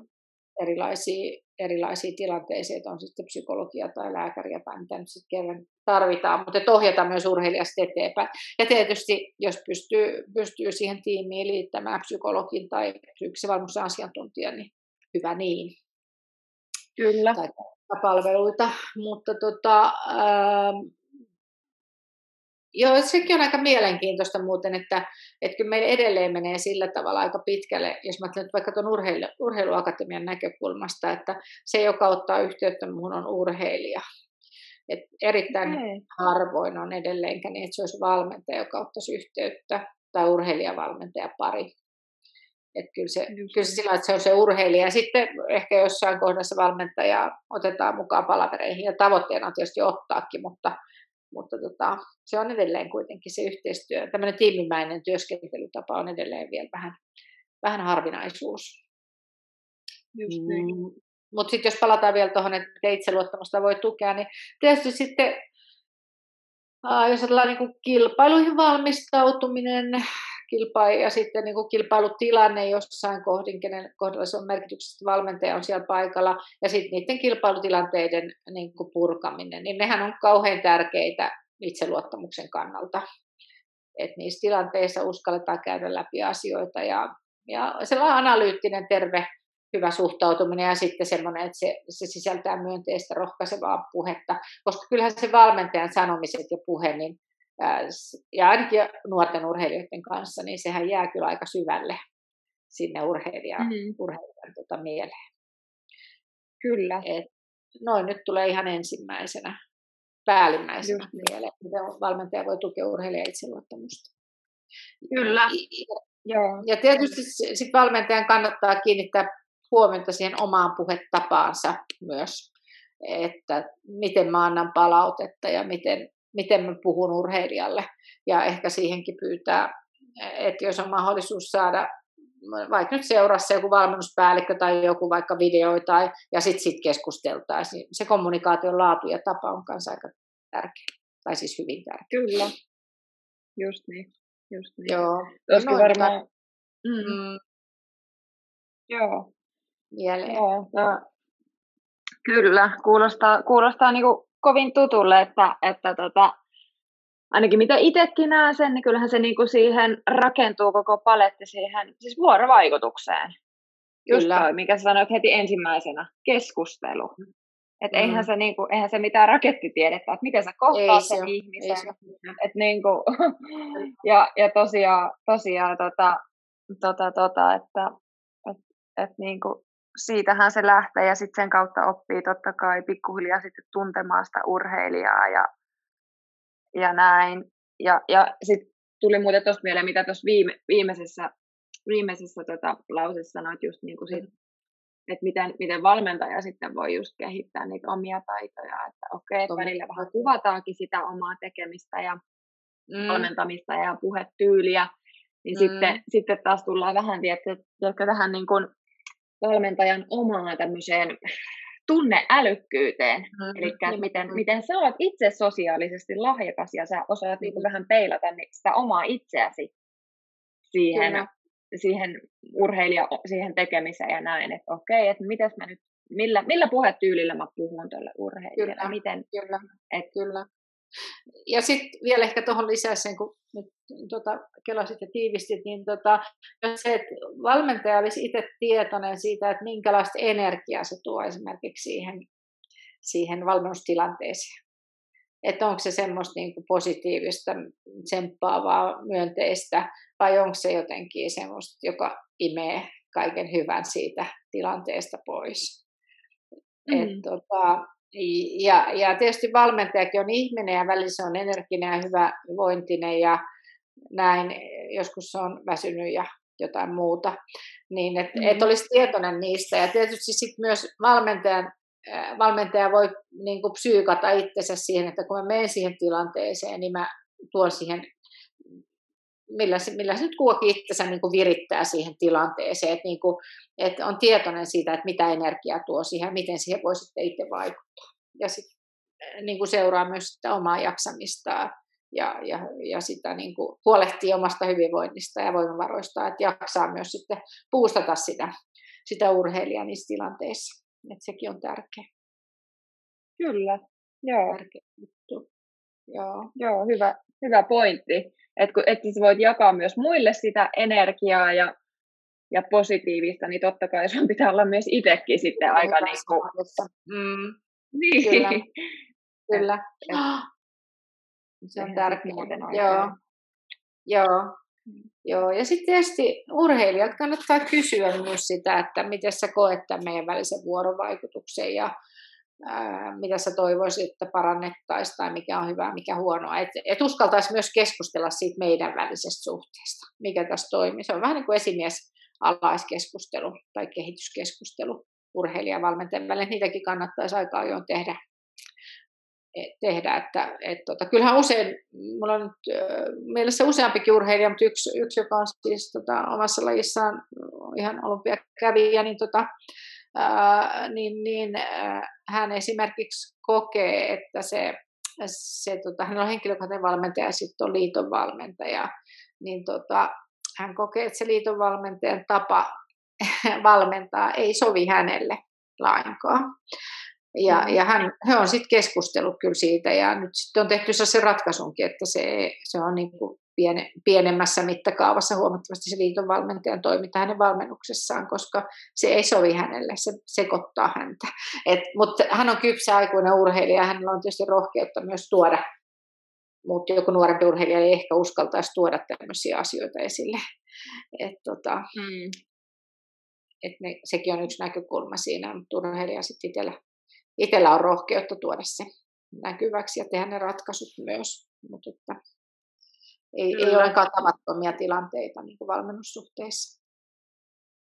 erilaisiin, erilaisiin tilanteisiin, että on sitten psykologia tai lääkäriä tai mitä nyt sitten kerran tarvitaan, mutta että ohjata myös urheilijasta eteenpäin. Ja tietysti, jos pystyy, pystyy siihen tiimiin liittämään psykologin tai psyykkisen asiantuntijan, niin hyvä niin. Kyllä. Tai palveluita, mutta tota, Joo, sekin on aika mielenkiintoista muuten, että, että kyllä meillä edelleen menee sillä tavalla aika pitkälle, jos mä ajattelen vaikka tuon urheilu, urheiluakatemian näkökulmasta, että se, joka ottaa yhteyttä muuhun, on urheilija. Et erittäin okay. harvoin on edelleenkään niin, että se olisi valmentaja, joka ottaisi yhteyttä, tai urheilijavalmentaja pari. Että kyllä se, kyllä se sillä että se on se urheilija. Ja sitten ehkä jossain kohdassa valmentaja otetaan mukaan palavereihin. Ja tavoitteena on tietysti ottaakin, mutta, mutta tota, se on edelleen kuitenkin se yhteistyö. Tämmöinen tiimimäinen työskentelytapa on edelleen vielä vähän, vähän harvinaisuus. Just niin. Mm. Mutta sitten jos palataan vielä tuohon, että miten itseluottamusta voi tukea, niin tietysti sitten jos ajatellaan niin kilpailuihin valmistautuminen, kilpa- ja sitten niin kuin kilpailutilanne jossain kohdin, kenen kohdalla se on merkityksestä, valmentaja on siellä paikalla, ja sitten niiden kilpailutilanteiden niin kuin purkaminen, niin nehän on kauhean tärkeitä itseluottamuksen kannalta. Että niissä tilanteissa uskalletaan käydä läpi asioita ja, ja sellainen analyyttinen, terve, hyvä suhtautuminen ja sitten semmoinen, että se, se sisältää myönteistä rohkaisevaa puhetta, koska kyllähän se valmentajan sanomiset ja puhe, niin ja ainakin nuorten urheilijoiden kanssa, niin sehän jää kyllä aika syvälle sinne urheilijan, mm. urheilijan tota, mieleen. Kyllä. Et, noin nyt tulee ihan ensimmäisenä, päällimmäisenä Just. mieleen, miten valmentaja voi tukea urheilijan itseluottamusta. Kyllä. Ja, ja tietysti sit valmentajan kannattaa kiinnittää huomiota siihen omaan puhetapaansa myös, että miten mä annan palautetta ja miten, miten mä puhun urheilijalle. Ja ehkä siihenkin pyytää, että jos on mahdollisuus saada vaikka nyt seurassa joku valmennuspäällikkö tai joku vaikka video tai, ja sitten sit keskusteltaisiin. Se kommunikaation laatu ja tapa on kanssa aika tärkeä, tai siis hyvin tärkeä. Kyllä, just niin. Just niin. Joo. Olisiko no, varmaan... Mm. Joo. Mieleen. Joo, no. Kyllä, kuulostaa, kuulostaa niin kuin kovin tutulle, että, että tota, ainakin mitä itsekin näen sen, niin kyllähän se niin kuin siihen rakentuu koko paletti siihen siis vuorovaikutukseen. Just Kyllä. toi, mikä sanoit heti ensimmäisenä, keskustelu. Et mm. eihän, se niinku, eihän se mitään rakettitiedettä, että miten sä kohtaat sen se, ihmisen. Se. Et niinku, ja, ja tosiaan, tosiaan tota, tota, tota, että et, et niinku, siitähän se lähtee ja sitten sen kautta oppii totta kai pikkuhiljaa sitten tuntemaan sitä urheilijaa ja, ja näin. Ja, ja sitten tuli muuten tuosta mieleen, mitä tuossa viime, viimeisessä, viimeisessä tota, lausessa sanoit just niin kuin sit, että miten, miten valmentaja sitten voi just kehittää niitä omia taitoja, että okei, okay, välillä vähän kuvataankin sitä omaa tekemistä ja mm. valmentamista ja puhetyyliä, niin mm. sitten, sitten taas tullaan vähän, tiedätkö, tähän niin kuin valmentajan omaan tämmöiseen tunneälykkyyteen. Mm, Eli niin, miten, mm. miten sä olet itse sosiaalisesti lahjakas ja sä osaat mm. niin vähän peilata sitä omaa itseäsi siihen, siihen urheilija, siihen tekemiseen ja näin, että okei, että mitäs mä nyt, millä, millä puhetyylillä mä puhun tuolle urheilijalle, kyllä, miten, kyllä, et, kyllä. Ja sitten vielä ehkä tuohon lisää sen, kun nyt tota, kelasit ja tiivistit, niin tota, se, että valmentaja olisi itse tietoinen siitä, että minkälaista energiaa se tuo esimerkiksi siihen, siihen valmennustilanteeseen. Että onko se semmoista niin kuin positiivista, tsemppaavaa, myönteistä, vai onko se jotenkin semmoista, joka imee kaiken hyvän siitä tilanteesta pois. Mm. Et, tota, ja, ja tietysti valmentajakin on ihminen ja välillä se on energinen ja hyvävointinen ja näin, joskus se on väsynyt ja jotain muuta, niin että mm-hmm. et olisi tietoinen niistä. Ja tietysti sitten myös valmentajan, valmentaja voi niin kuin psyykata itsensä siihen, että kun mä menen siihen tilanteeseen, niin mä tuon siihen millä, millä se nyt kuokin itsensä niin kuin virittää siihen tilanteeseen, että, niin kuin, että on tietoinen siitä, että mitä energiaa tuo siihen, miten siihen voi sitten itse vaikuttaa. Ja sitten niin kuin seuraa myös sitä omaa jaksamistaan ja, ja, ja sitä niin kuin huolehtii omasta hyvinvoinnista ja voimavaroista, että jaksaa myös sitten puustata sitä, sitä urheilijaa niissä tilanteissa. Että sekin on tärkeä. Kyllä, joo. Tärkeä. Joo, joo hyvä, hyvä pointti. Että että sä voit jakaa myös muille sitä energiaa ja, ja positiivista, niin totta kai sun pitää olla myös itsekin sitten aika niin kuin... Mm. Niin. Kyllä. Kyllä. Se on tärkeää. Joo. Joo. Mm. Joo, ja sitten tietysti urheilijat kannattaa kysyä myös sitä, että miten sä koet tämän meidän välisen vuorovaikutuksen ja mitä sä toivoisit, että parannettaisiin tai mikä on hyvää, mikä huonoa. Et, et uskaltaisi myös keskustella siitä meidän välisestä suhteesta, mikä tässä toimii. Se on vähän niin kuin esimies alaiskeskustelu tai kehityskeskustelu urheilijan valmentajan välillä. Niitäkin kannattaisi aika ajoin tehdä tehdä. Että, et, tota, kyllähän usein, mulla on nyt mielessä useampikin urheilija, mutta yksi, yksi joka on siis tota, omassa lajissaan ihan olympiakävijä, niin, tota, niin, niin hän esimerkiksi kokee, että se, se tota, hän on henkilökohtainen valmentaja ja sitten on liiton valmentaja, niin tota, hän kokee, että se liiton valmentajan tapa valmentaa ei sovi hänelle lainkaan. Ja, ja hän, he on sitten keskustellut kyllä siitä ja nyt sitten on tehty se ratkaisunkin, että se, se on niin kuin piene, pienemmässä mittakaavassa huomattavasti se liiton valmentajan toiminta hänen valmennuksessaan, koska se ei sovi hänelle, se sekoittaa häntä. Et, mutta hän on kypsä aikuinen urheilija, hänellä on tietysti rohkeutta myös tuoda, mutta joku nuorempi urheilija ei ehkä uskaltaisi tuoda tämmöisiä asioita esille. Et, tota, mm. et ne, sekin on yksi näkökulma siinä, mutta urheilija sitten itsellä itsellä on rohkeutta tuoda se näkyväksi ja tehdä ne ratkaisut myös. Mutta että ei, ei ole tavattomia tilanteita niin kuin valmennussuhteissa.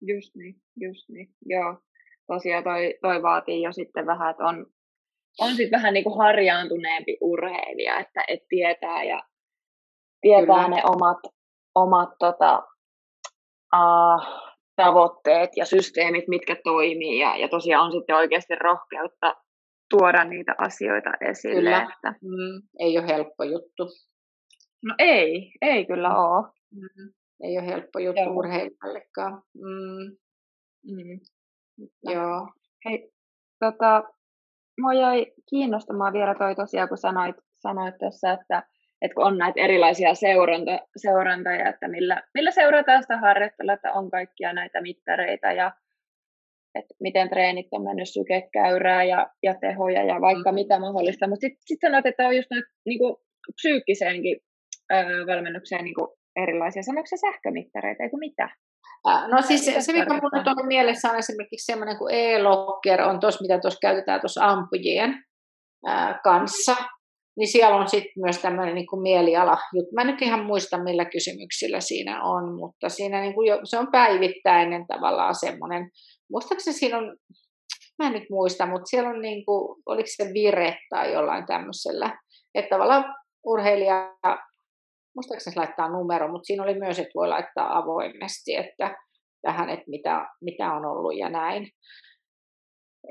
Just niin, just niin. Joo. Tosiaan toi, toi vaatii jo sitten vähän, että on, on sitten vähän niin kuin harjaantuneempi urheilija, että et tietää ja tietää Kyllä. ne omat, omat tota, uh, tavoitteet ja systeemit, mitkä toimii ja, ja tosiaan on sitten oikeasti rohkeutta tuoda niitä asioita esille. Kyllä. Että... Mm, ei ole helppo juttu. No ei, ei kyllä mm. ole. Mm. Ei ole helppo juttu Joo. urheilijallekaan. Mm. Mm. Joo. Hei, tota, mua jäi kiinnostamaan vielä toi tosiaan, kun sanoit, sanoit tuossa, että että kun on näitä erilaisia seuranta, seurantoja, että millä, millä seurataan sitä harjoittelua, että on kaikkia näitä mittareita ja että miten treenit on mennyt sykekäyrää ja, ja tehoja ja vaikka mm. mitä mahdollista. Mutta sitten sit sanoit, että on just niin kuin, psyykkiseenkin öö, valmennukseen niin kuin erilaisia. Sanoiko se sähkömittareita, eikö mitä? No siis se, se mikä minulla on mielessä on esimerkiksi semmoinen kuin e-locker, on tuossa, mitä tuossa käytetään tuossa ampujien kanssa niin siellä on sitten myös tämmöinen niin mieliala. Mä en nyt ihan muista, millä kysymyksillä siinä on, mutta siinä niin kuin jo, se on päivittäinen tavallaan semmoinen. Muistaakseni siinä on, mä en nyt muista, mutta siellä on niin kuin, oliko se vire tai jollain tämmöisellä, että tavallaan urheilija, muistaakseni se laittaa numero, mutta siinä oli myös, että voi laittaa avoimesti, että tähän, että mitä, mitä on ollut ja näin.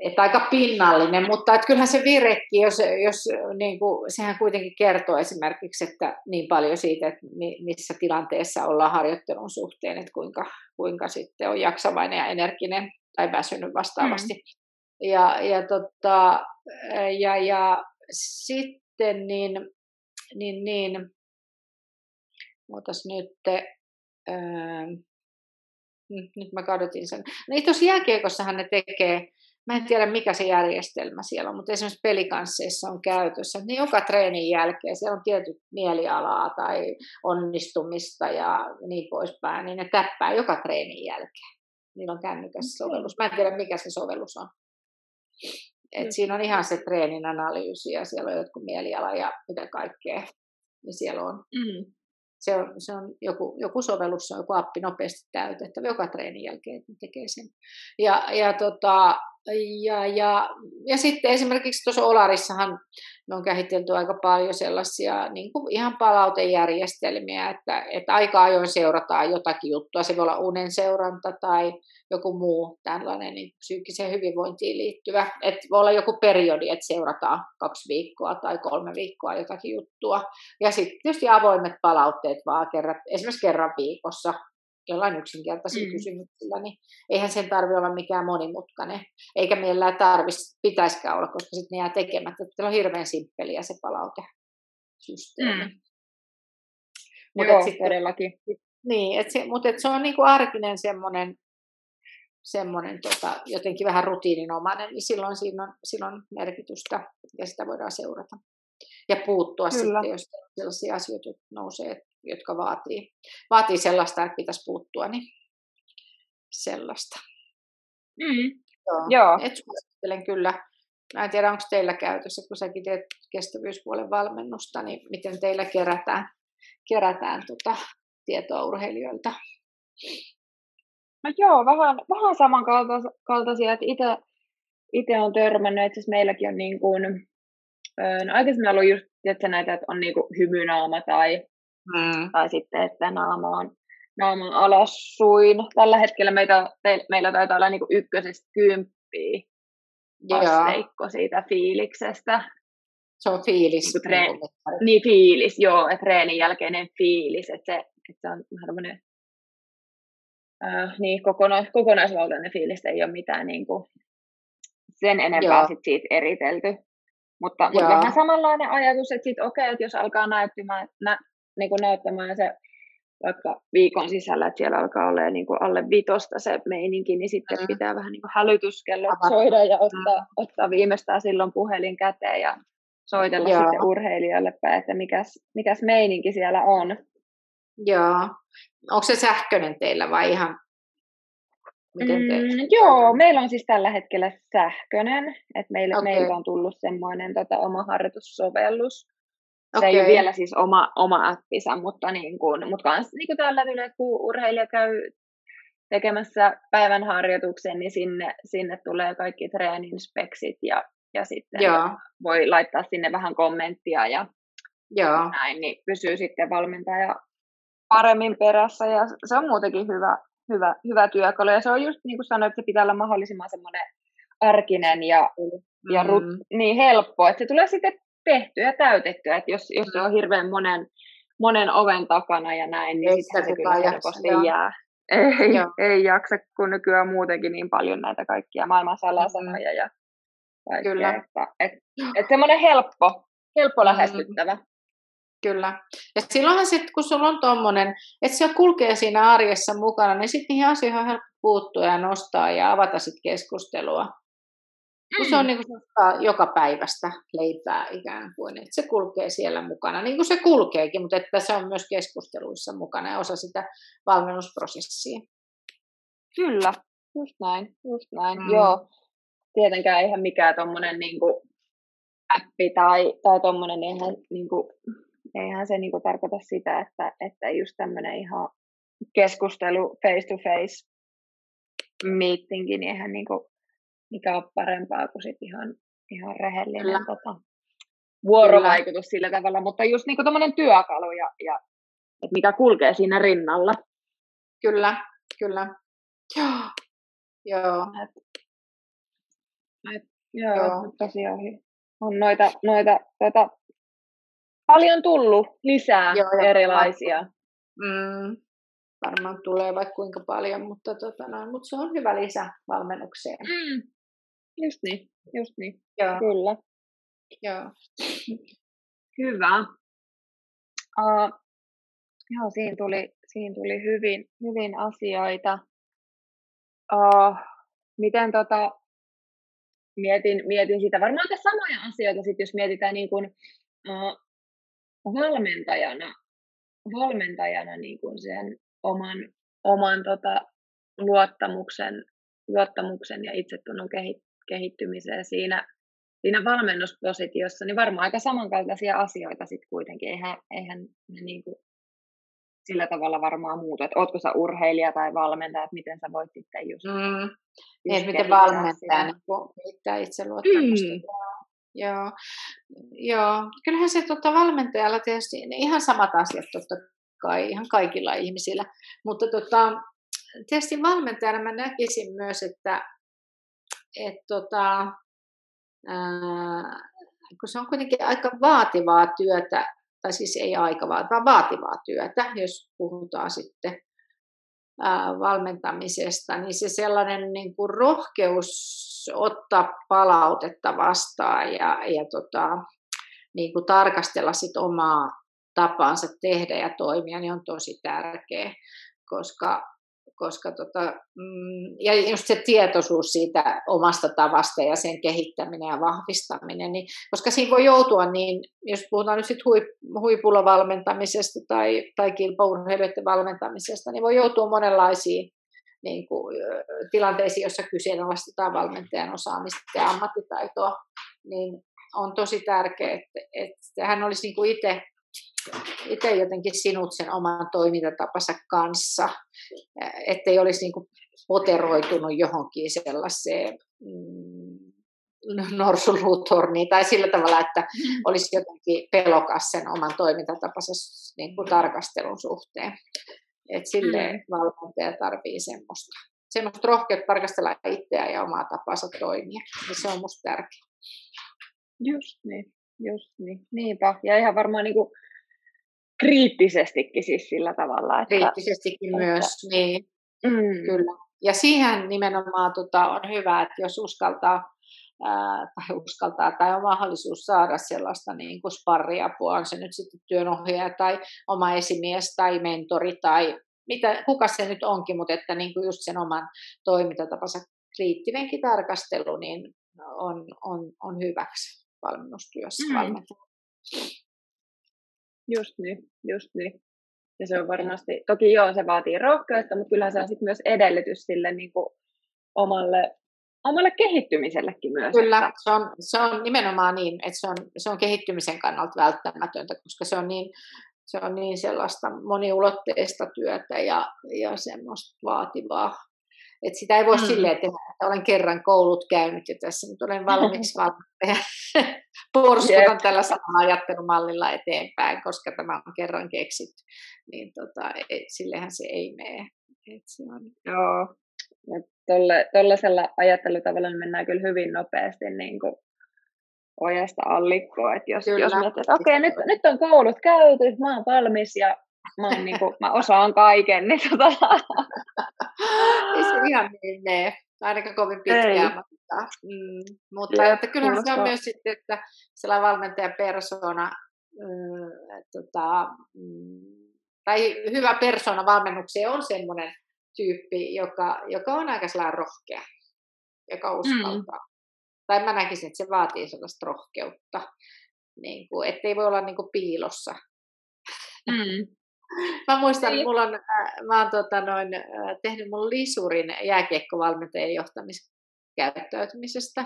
Että aika pinnallinen, mutta että kyllähän se virekin, jos, jos niin kuin, sehän kuitenkin kertoo esimerkiksi, että niin paljon siitä, että missä tilanteessa ollaan harjoittelun suhteen, että kuinka, kuinka sitten on jaksavainen ja energinen tai väsynyt vastaavasti. Mm. Ja, ja, tota, ja, ja sitten niin, niin, niin nyt, ää, nyt mä kadotin sen. Niin tuossa jääkiekossahan ne tekee, Mä en tiedä, mikä se järjestelmä siellä on, mutta esimerkiksi pelikansseissa on käytössä. Niin joka treenin jälkeen se on tietyt mielialaa tai onnistumista ja niin poispäin, niin ne täppää joka treenin jälkeen. Niillä on kännykässä sovellus. Mä en tiedä, mikä se sovellus on. Et siinä on ihan se treenin analyysi ja siellä on jotkut mieliala ja mitä kaikkea. Niin siellä on. Mm. Se on, se on joku, joku sovellus, se on joku appi nopeasti täytettävä joka treenin jälkeen, että tekee sen. Ja, ja tota, ja, ja, ja sitten esimerkiksi tuossa Olarissahan me on käsitelty aika paljon sellaisia niin kuin ihan palautejärjestelmiä, että, että aika ajoin seurataan jotakin juttua. Se voi olla unen seuranta tai joku muu tällainen niin psyykkiseen hyvinvointiin liittyvä. Että voi olla joku periodi, että seurataan kaksi viikkoa tai kolme viikkoa jotakin juttua. Ja sitten tietysti avoimet palautteet vaan kerran, esimerkiksi kerran viikossa jollain yksinkertaisilla mm. kysymyksillä, niin eihän sen tarvitse olla mikään monimutkainen, eikä meillä tarvitsisi, pitäisikään olla, koska sitten ne jää tekemättä. Se on hirveän simppeliä se palautesysteemi. Mm. Mut Joo, sit, todellakin. Niin, et se, mutta et se on niinku arkinen semmoinen semmoinen tota, jotenkin vähän rutiininomainen, niin silloin siinä on, silloin merkitystä ja sitä voidaan seurata. Ja puuttua Kyllä. sitten, jos sellaisia asioita nousee, jotka vaatii, vaatii sellaista, että pitäisi puuttua, niin sellaista. Mm. Joo. Joo. Et suosittelen kyllä. Mä en tiedä, onko teillä käytössä, kun säkin teet kestävyyspuolen valmennusta, niin miten teillä kerätään, kerätään tota tietoa urheilijoilta? No joo, vähän, vähän samankaltaisia, että itse itse on törmännyt, että siis meilläkin on niin kuin, no aikaisemmin ollut just että näitä, että on niin kuin hymynaama tai Mm. Tai sitten, että naama on, naama on alassuin. Tällä hetkellä meitä, te, meillä taitaa olla niin ykkösestä kymppiä asteikko siitä fiiliksestä. Se on fiilis. Niin, treen, niin fiilis, joo, että treenin jälkeinen fiilis, että se, että se on vähän tämmöinen äh, niin, kokona, kokonaisvaltainen fiilis, ei ole mitään niin kuin, sen enempää sit siitä eritelty. Mutta, mutta vähän samanlainen ajatus, että sit, okei, okay, että jos alkaa näyttämään, nä, niin kuin näyttämään se vaikka viikon sisällä, että siellä alkaa olla niin kuin alle vitosta se meininki, niin sitten mm. pitää vähän niin kuin hälytyskellot soida ja ottaa, mm. ottaa viimeistään silloin puhelin käteen ja soitella Joo. sitten urheilijoille päin, että mikäs, mikäs meininki siellä on. Joo. Onko se sähköinen teillä vai ihan Miten te... mm, joo, meillä on siis tällä hetkellä sähköinen, että meillä, okay. meillä on tullut semmoinen tota, oma harjoitussovellus, se okay. ei ole vielä siis oma, oma appisa, mutta, niin kuin, mutta kans, niin kuin tällä kun urheilija käy tekemässä päivän harjoituksen, niin sinne, sinne tulee kaikki treenin speksit ja, ja sitten Joo. voi laittaa sinne vähän kommenttia ja Joo. näin, niin pysyy sitten valmentaja paremmin perässä ja se on muutenkin hyvä, hyvä, hyvä työkalu. Ja se on just niin kuin sanoin, että se pitää olla mahdollisimman semmoinen arkinen ja, mm. ja rut, niin helppo, että se tulee sitten tehtyä ja täytettyä. Että jos, jos se on hirveän monen, monen oven takana ja näin, niin sitten se kyllä helposti jaksa, jää. Ei, ei jaksa, kun nykyään muutenkin niin paljon näitä kaikkia maailman salasanoja ja kaikkea. Kyllä. Että, et, et semmoinen helppo, helppo mm. lähestyttävä. Kyllä. Ja silloinhan sitten, kun sulla on tuommoinen, että se kulkee siinä arjessa mukana, niin sitten niihin asioihin on helppo puuttua ja nostaa ja avata sitten keskustelua. Kun se on mm. niin kuin joka päivästä leipää ikään kuin, että se kulkee siellä mukana, niin kuin se kulkeekin, mutta että se on myös keskusteluissa mukana ja osa sitä valmennusprosessia. Kyllä, just näin, just näin, mm. joo. Tietenkään eihän mikään tuommoinen niin appi tai, tai tuommoinen, eihän, niin kuin, eihän se niin kuin, tarkoita sitä, että, että just tämmöinen ihan keskustelu face to face meetingi, niin eihän niin kuin, mikä on parempaa kuin sit ihan, ihan rehellinen tota, vuorovaikutus Kyllä. sillä tavalla, mutta just niin kuin työkalu ja, ja että mikä kulkee siinä rinnalla. Kyllä, kyllä. Joo. Joo. Et, et, joo, joo. tosiaan on noita, noita tota, paljon tullut lisää joo, erilaisia. Mm, varmaan tulee vaikka kuinka paljon, mutta, tota, no, mutta se on hyvä lisä valmennukseen. Mm, Just niin, just niin. Joo. Kyllä. Joo. Hyvä. Uh, joo, siinä tuli, siinä tuli hyvin, hyvin asioita. Uh, miten tota, mietin, mietin sitä, varmaan aika samoja asioita, sit, jos mietitään niin kuin, uh, valmentajana, valmentajana niin kuin sen oman, oman tota, luottamuksen, luottamuksen ja itsetunnon kehittymiseen siinä, siinä valmennuspositiossa, niin varmaan aika samankaltaisia asioita sitten kuitenkin. Eihän, eihän ne niin kuin, sillä tavalla varmaan muutu, että ootko sä urheilija tai valmentaja, että miten sä voit sitten just... Mm. Niin, että miten valmentaja niin itse luottamusta. Mm. Joo. Joo, kyllähän se tota, valmentajalla tietysti ihan samat asiat totta kai, ihan kaikilla ihmisillä, mutta tota, tietysti valmentajana mä näkisin myös, että et, tota, ää, kun se on kuitenkin aika vaativaa työtä, tai siis ei aika vaan vaativaa työtä, jos puhutaan sitten ää, valmentamisesta, niin se sellainen niin kuin rohkeus ottaa palautetta vastaan ja, ja tota, niin kuin tarkastella sit omaa tapaansa tehdä ja toimia, niin on tosi tärkeä, koska koska tota, mm, ja just se tietoisuus siitä omasta tavasta ja sen kehittäminen ja vahvistaminen, niin, koska siinä voi joutua niin, jos puhutaan nyt sitten huip, huipulla valmentamisesta tai, tai kilpaurheilijoiden valmentamisesta, niin voi joutua monenlaisiin niin kuin, tilanteisiin, joissa kyseenalaistetaan valmentajan osaamista ja ammattitaitoa, niin on tosi tärkeää, että, että hän olisi niin kuin itse itse jotenkin sinut sen oman toimintatapansa kanssa, ettei olisi niin kuin poteroitunut johonkin sellaiseen mm, norsunluutorniin tai sillä tavalla, että mm. olisi jotenkin pelokas sen oman toimintatapansa niin kuin tarkastelun suhteen. Et silleen mm. valmentaja tarvii semmoista. Semmoista rohkeutta tarkastella itseään ja omaa tapansa toimia. Ja se on musta tärkeää. Just niin, just niin. Niinpä. Ja ihan varmaan niin kuin kriittisestikin siis sillä tavalla. Että, kriittisestikin että, myös, niin. Mm. Kyllä. Ja siihen nimenomaan tota, on hyvä, että jos uskaltaa ää, tai uskaltaa tai on mahdollisuus saada sellaista niin kuin sparriapua, on se nyt sitten työnohjaaja tai oma esimies tai mentori tai mitä, kuka se nyt onkin, mutta että niin kuin just sen oman toimintatapansa kriittinenkin tarkastelu niin on, on, on hyväksi valmennustyössä mm. Just niin, just niin. Ja se on varmasti, toki joo, se vaatii rohkeutta, mutta kyllähän se on sitten myös edellytys sille niin kuin omalle, omalle kehittymisellekin myös. Kyllä, että... se, on, se on nimenomaan niin, että se on, se on kehittymisen kannalta välttämätöntä, koska se on niin, se on niin sellaista moniulotteista työtä ja, ja semmoista vaativaa et sitä ei voi mm. silleen tehdä, että olen kerran koulut käynyt ja tässä nyt olen valmis valmistaja. Porskutan tällä samalla ajattelumallilla eteenpäin, koska tämä on kerran keksitty. Niin tota, et, sillehän se ei mene. Et se on... Joo, tuollaisella ajattelutavalla mennään kyllä hyvin nopeasti niin kuin ojasta allikkoon. Että jos, jos miettii, että okei, okay, nyt, nyt on koulut käyty, mä oon valmis ja mä, oon, niin kuin, mä osaan kaiken, niin tota... Ei se ihan niin mene, ainakaan kovin pitkään. Mutta, mm, mutta että kyllähän se on myös sitten, että sellainen valmentajapersona, mm, tota, mm, tai hyvä persona valmennukseen on semmoinen tyyppi, joka, joka on aika sellainen rohkea, joka uskaltaa. Mm. Tai mä näkisin, että se vaatii sellaista rohkeutta, niin kuin, ettei voi olla niin kuin piilossa. Mm. Mä muistan, niin. mulla on, äh, mä oon tota, noin, äh, tehnyt mun lisurin jääkiekkovalmentajan johtamiskäyttäytymisestä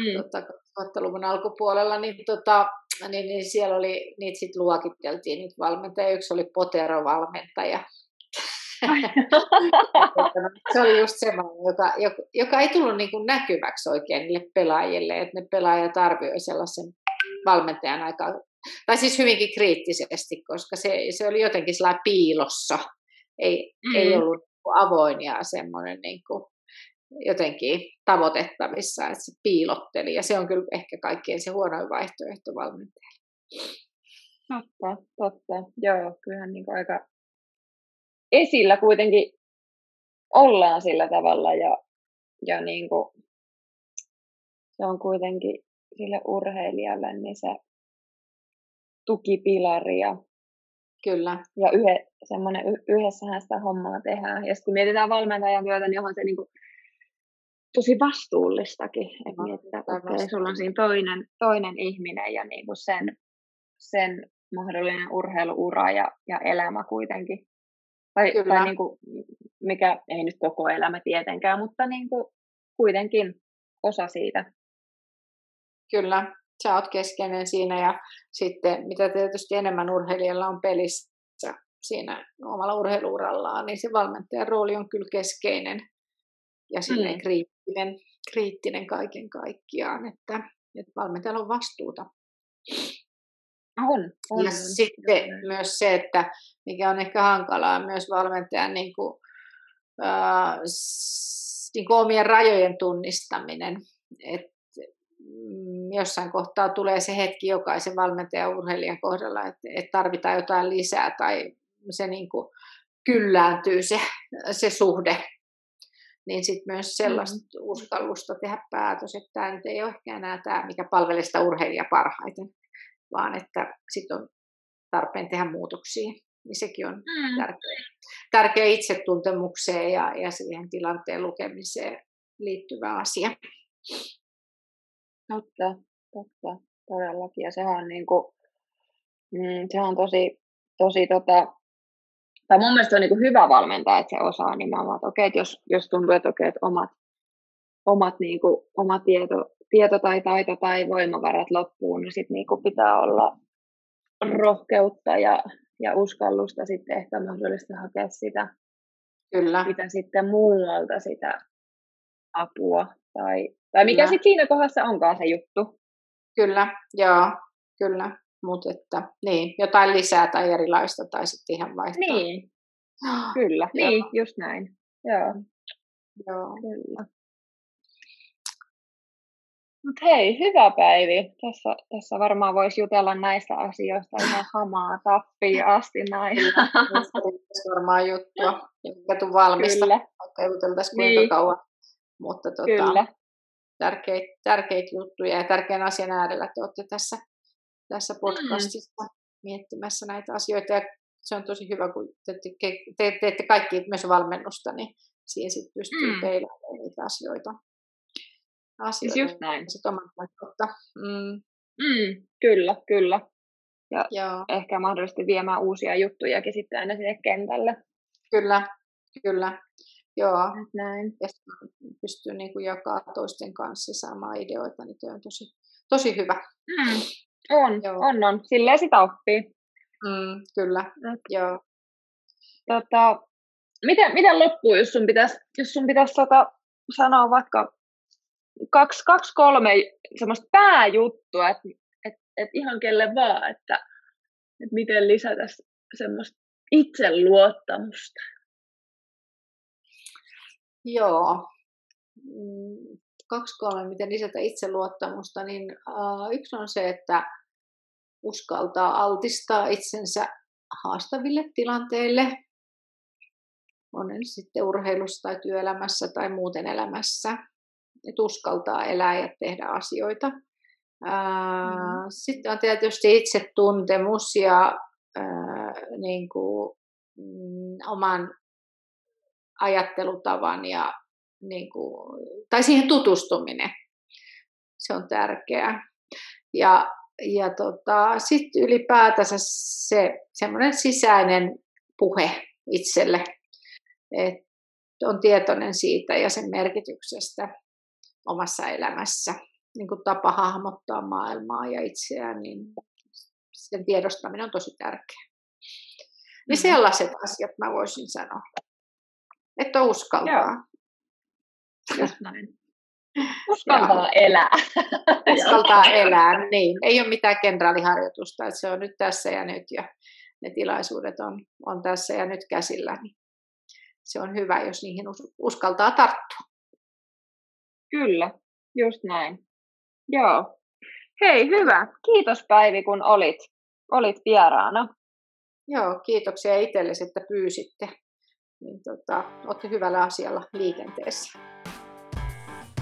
mm. tota, 2000-luvun alkupuolella, niin, tota, niin, niin siellä oli, niitä sitten luokiteltiin, niitä valmentajia. Yksi oli Potero-valmentaja. se oli just semmoinen, joka, joka, joka ei tullut niin kuin näkyväksi oikein niille pelaajille, että ne pelaajat arvioivat sellaisen valmentajan aika tai siis hyvinkin kriittisesti, koska se, se oli jotenkin sellainen piilossa, ei, mm. ei ollut avoin ja semmoinen niin kuin jotenkin tavoitettavissa, että se piilotteli, ja se on kyllä ehkä kaikkein se huonoin vaihtoehto valmentajalle. Totta, totta. Joo, kyllähän niin aika esillä kuitenkin ollaan sillä tavalla, ja, ja niin kuin, se on kuitenkin sille urheilijalle, niin se tukipilaria. Kyllä. Ja yhe, semmoinen, yhdessähän sitä hommaa tehdään. Ja kun mietitään valmentajan työtä, niin onhan se niin kuin tosi vastuullistakin. Että mietitään, että okay, sulla on siinä toinen, toinen ihminen ja niin kuin sen, sen mahdollinen urheiluura ja, ja elämä kuitenkin. Tai, tai niin kuin, mikä ei nyt koko elämä tietenkään, mutta niin kuin kuitenkin osa siitä. Kyllä, sä oot keskeinen siinä ja sitten mitä tietysti enemmän urheilijalla on pelissä, siinä omalla urheiluurallaan, niin se valmentajan rooli on kyllä keskeinen ja silleen mm. kriittinen, kriittinen kaiken kaikkiaan, että, että valmentajalla on vastuuta. On, on. Ja sitten myös se, että mikä on ehkä hankalaa, myös valmentajan niin kuin, äh, niin kuin omien rajojen tunnistaminen. Et, mm, jossain kohtaa tulee se hetki jokaisen valmentajan urheilijan kohdalla, että, että tarvitaan jotain lisää tai se niin kuin kyllääntyy se, se suhde niin sitten myös sellaista mm. uskallusta tehdä päätös, että tämä nyt ei ole ehkä enää tämä, mikä palvelee sitä urheilijaa parhaiten, vaan että sitten on tarpeen tehdä muutoksia. Niin sekin on mm. tärkeä, tärkeä itsetuntemukseen ja, ja siihen tilanteen lukemiseen liittyvä asia. Totta, totta, todellakin. Ja sehän on, niin kuin, mm, sehän on tosi, tosi tota, tai mun mielestä on niin kuin hyvä valmentaa, että se osaa nimenomaan, että okei, että jos, jos tuntuu, että okei, että omat, omat niin kuin, oma tieto, tieto tai taito tai voimavarat loppuu, niin sitten niin kuin pitää olla rohkeutta ja, ja uskallusta sitten ehkä mahdollista hakea sitä, Kyllä. sitä sitten muualta sitä apua. Tai, tai mikä sitten siinä kohdassa onkaan se juttu. Kyllä, joo, kyllä. Mutta että niin, jotain lisää tai erilaista tai sitten ihan vaihtaa. Niin, kyllä, niin, joo. just näin. Joo. Joo. Kyllä. Mutta hei, hyvä Päivi. Tässä, tässä varmaan voisi jutella näistä asioista ihan hamaa tappiin asti näin. Kyllä, varmaan juttua. Eikä tule valmista, Kyllä. vaikka juteltaisiin kuinka niin. kauan. Mutta tota, Kyllä. Tärkeitä, tärkeitä juttuja ja tärkeän asian äärellä te olette tässä tässä mm. podcastissa mm. miettimässä näitä asioita. Ja se on tosi hyvä, kun te, te, te teette kaikki myös valmennusta, niin siihen sitten pystyy mm. peilaamaan niitä asioita. asioita siis just näin. Kautta. Mm. Mm, kyllä, kyllä. Ja Joo. ehkä mahdollisesti viemään uusia juttujakin sitten aina sinne kentälle. Kyllä, kyllä. Joo. Näin. Ja pystyy niin kuin jakaa toisten kanssa saamaan ideoita, niin se on tosi, tosi hyvä. Mm. On, Joo. on, on. Silleen sitä oppii. Mm, kyllä, Et. Joo. Tota, miten, miten loppuu, jos sun pitäisi, jos sun pitäisi tota, sanoa vaikka kaksi, kaksi kolme semmoista pääjuttua, että et, et ihan kelle vaan, että et miten lisätä semmoista itseluottamusta. Joo. Mm, kaksi kolme, miten lisätä itseluottamusta, niin yksi on se, että uskaltaa altistaa itsensä haastaville tilanteille, on ne sitten urheilussa tai työelämässä tai muuten elämässä, että uskaltaa elää ja tehdä asioita. Mm. Sitten on tietysti itsetuntemus ja ää, niin kuin, mm, oman ajattelutavan ja niin kuin, tai siihen tutustuminen. Se on tärkeää. Ja ja tota, sitten ylipäätänsä se semmoinen sisäinen puhe itselle, että on tietoinen siitä ja sen merkityksestä omassa elämässä, niin kuin tapa hahmottaa maailmaa ja itseään, niin sen tiedostaminen on tosi tärkeää. Niin sellaiset asiat mä voisin sanoa, että uskaltaa. Joo. Just näin. Uskaltaa elää. Uskaltaa elää, niin. Ei ole mitään kenraaliharjoitusta, että se on nyt tässä ja nyt ja ne tilaisuudet on, on tässä ja nyt käsillä. Niin se on hyvä, jos niihin uskaltaa tarttua. Kyllä, just näin. Joo. Hei, hyvä. Kiitos Päivi, kun olit, olit vieraana. Joo, kiitoksia itsellesi, että pyysitte. Niin, tota, olette hyvällä asialla liikenteessä.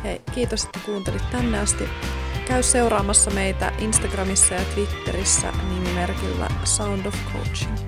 Hei, kiitos, että kuuntelit tänne asti. Käy seuraamassa meitä Instagramissa ja Twitterissä nimimerkillä Sound of Coaching.